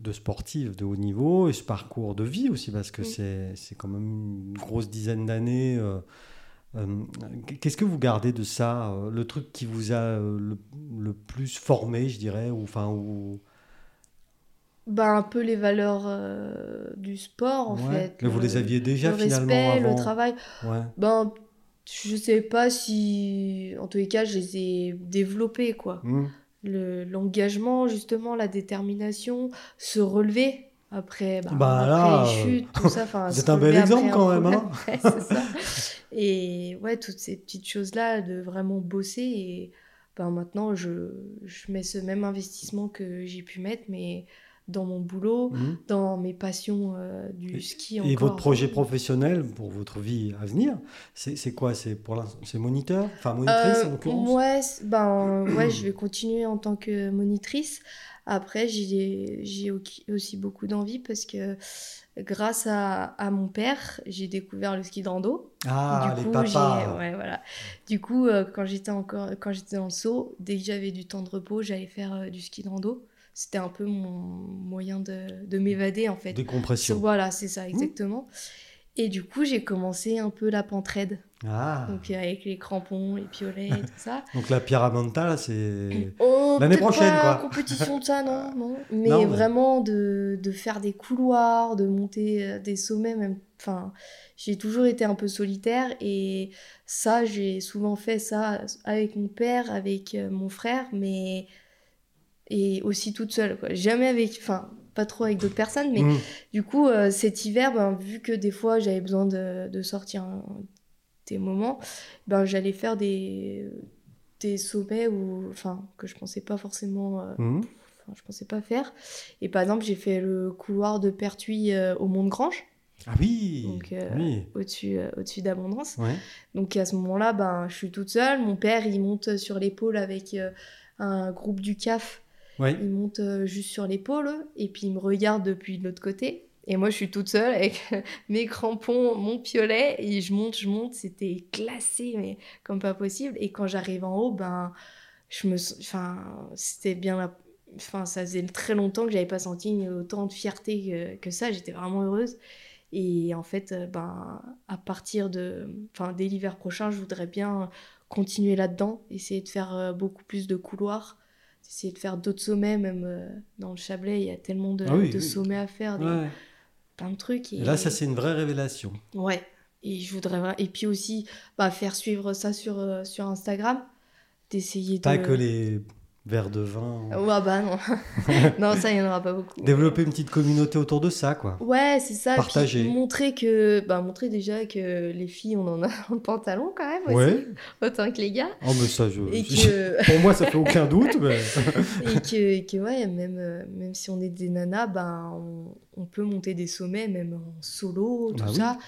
de sportif de haut niveau et ce parcours de vie aussi, parce que Mm. c'est quand même une grosse dizaine d'années. euh, Qu'est-ce que vous gardez de ça Le truc qui vous a le, le plus formé, je dirais, ou enfin, ou Bah, un peu les valeurs euh, du sport en Ouais. fait. Mais vous Le- les aviez déjà le finalement respect, avant. le travail. Ouais. Ben, je sais pas si, en tous les cas, je les ai développés, quoi. Mm. Le, l'engagement, justement, la détermination, se relever après, bah, Bah après là, les chutes, tout ça. enfin, êtes un bel exemple quand même. Ouais, c'est ça. Et ouais, toutes ces petites choses-là, de vraiment bosser. Et ben, maintenant, je, je mets ce même investissement que j'ai pu mettre, mais dans mon boulot, Mm. dans mes passions euh, du ski Et encore. votre projet professionnel pour votre vie à venir, c'est quoi? C'est pour c'est moniteur, enfin monitrice Euh, en l'occurrence? ouais, ben, ouais, je vais continuer en tant que monitrice. Après, j'ai j'ai au- aussi beaucoup d'envie parce que grâce à, à mon père, j'ai découvert le ski de rando. Ah, du les coup, papas. j'ai- ouais, voilà. Du coup, euh, quand j'étais encore, quand j'étais le saut, dès que j'avais du temps de repos, j'allais faire euh, du ski de rando. C'était un peu mon moyen de, de m'évader en fait. Décompression. Voilà, c'est ça, exactement. Et du coup, j'ai commencé un peu la pentraide. Ah. Donc euh, avec les crampons, les piolets et tout ça. Donc la pyramenta, là, c'est. Oh, L'année prochaine, pas quoi. compétition de ça, non, non. Mais Non, mais- vraiment de, de faire des couloirs, de monter euh, des sommets, même. Enfin, j'ai toujours été un peu solitaire et ça, j'ai souvent fait ça avec mon père, avec euh, mon frère, mais et aussi toute seule, quoi. Jamais avec, enfin, pas trop avec d'autres personnes, mais Mm. du coup, euh, cet hiver, ben, vu que des fois j'avais besoin de, de sortir un- des moments, ben, j'allais faire des, des sommets où, enfin, que je pensais pas forcément, euh, Mm. enfin, je pensais pas faire. Et par exemple, j'ai fait le couloir de Pertuis euh, au Mont de Grange, Ah oui. Donc, euh, oui. au-dessus euh, au-dessus d'Abondance. Ouais. Donc à ce moment-là, ben, je suis toute seule. Mon père, il monte sur l'épaule avec euh, un groupe du CAF Il monte euh, juste sur l'épaule et puis il me regarde depuis de l'autre côté. Et moi, je suis toute seule avec mes crampons, mon piolet, et je monte, je monte. C'était glacé, mais comme pas possible. Et quand j'arrive en haut, ben, je me, enfin, c'était bien la... Enfin, ça faisait très longtemps que j'avais pas senti autant de fierté que, que ça. J'étais vraiment heureuse. Et en fait, euh, ben, à partir de, enfin, dès l'hiver prochain, je voudrais bien continuer là-dedans, essayer de faire euh, beaucoup plus de couloirs, essayer de faire d'autres sommets, même euh, dans le Chablais, il y a tellement de, Ah sommets à faire, plein de trucs. Et, là, ça, c'est une vraie révélation. Ouais. Et je voudrais, et puis aussi, bah, faire suivre ça sur, sur Instagram, d'essayer de. Pas que les verre de vin. Ouais, bah non. non, ça, il n'y en aura pas beaucoup. Développer une petite communauté autour de ça, quoi. Ouais, c'est ça. Partager. montrer que. Bah, montrer déjà que les filles, on en a un pantalon quand même aussi. Autant que les gars. Oh, mais ça, je. Pour moi, ça fait aucun doute. Mais... et, que, que, ouais, même, euh, même si on est des nanas, ben, on, peut monter des sommets, même en solo, tout bah ça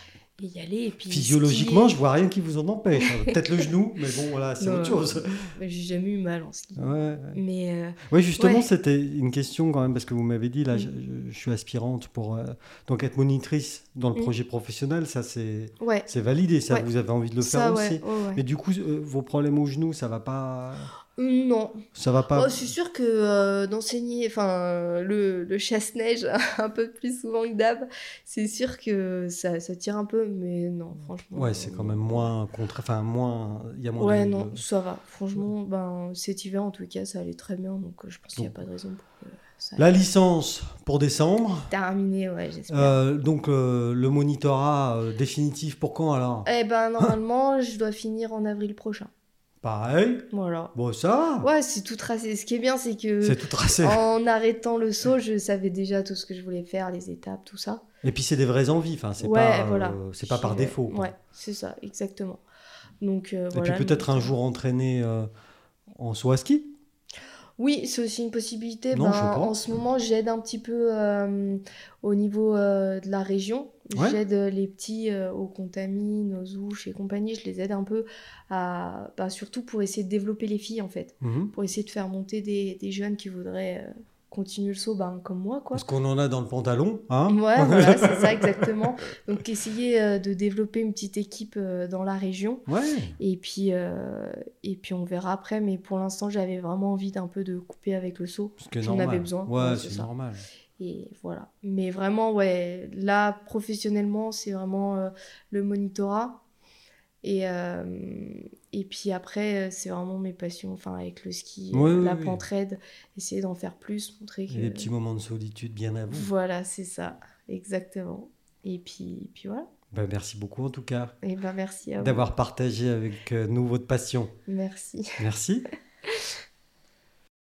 et y aller. Et puis Physiologiquement, je vois rien qui vous en empêche. Hein. Peut-être le genou, mais bon, voilà, c'est autre chose. J'ai jamais eu mal en ski. Ouais, mais euh, ouais, justement, c'était une question quand même, parce que vous m'avez dit, là, je, suis aspirante pour euh, donc être monitrice dans le mm. projet professionnel, ça c'est ouais. c'est validé, ça, vous avez envie de le faire aussi. Mais du coup, euh, vos problèmes au genou, ça va pas non. Ça va pas. Oh, je suis sûre que euh, d'enseigner enfin, le, le chasse-neige un peu plus souvent que d'hab, c'est sûr que ça, ça, tire un peu, mais non, franchement. Ouais, c'est quand même moins contre. Enfin, moins. Il y a moins Ouais, non, ça va. Franchement, ben, cet hiver, en tout cas, ça allait très bien, donc euh, je pense qu'il n'y a pas de raison pour que. Ça... La licence pour décembre. Terminé, ouais, j'espère. Euh, donc le monitorat définitif pour quand alors? Eh ben normalement, je dois finir en avril prochain. Pareil. Voilà. Bon, ça Ouais, c'est tout tracé. Ce qui est bien, c'est que. C'est tout tracé. En arrêtant le saut, je savais déjà tout ce que je voulais faire, les étapes, tout ça. Et puis, c'est des vraies envies. Enfin, c'est pas, voilà. c'est pas par défaut. Ouais, c'est ça, exactement. Donc, euh, Et puis, peut-être un jour entraîner euh, en saut à ski oui, c'est aussi une possibilité. Ben, en ce moment, j'aide un petit peu euh, au niveau euh, de la région. J'aide les petits euh, aux contamines, aux ouches et compagnie. Je les aide un peu à, ben, surtout pour essayer de développer les filles en fait, mhm. pour essayer de faire monter des, des jeunes qui voudraient continuer le saut ben, comme moi. Quoi. Parce qu'on en a dans le pantalon. Hein ouais, voilà, c'est ça exactement. Donc essayer euh, de développer une petite équipe euh, dans la région. Ouais. Et puis, euh, et puis on verra après. Mais pour l'instant, j'avais vraiment envie d'un peu de couper avec le saut. J'en avais besoin. Ouais, c'est normal. Et voilà. Mais vraiment, ouais, là, professionnellement, c'est vraiment le monitorat. Et, euh, et puis après, c'est vraiment mes passions, enfin avec le ski, la oui, raide, essayer d'en faire plus, montrer que... des petits moments de solitude bien à vous. Voilà, c'est ça, exactement. Et puis, puis voilà. Ben, merci beaucoup en tout cas. Et ben, merci D'avoir partagé avec euh, nous votre passion. Merci. Merci.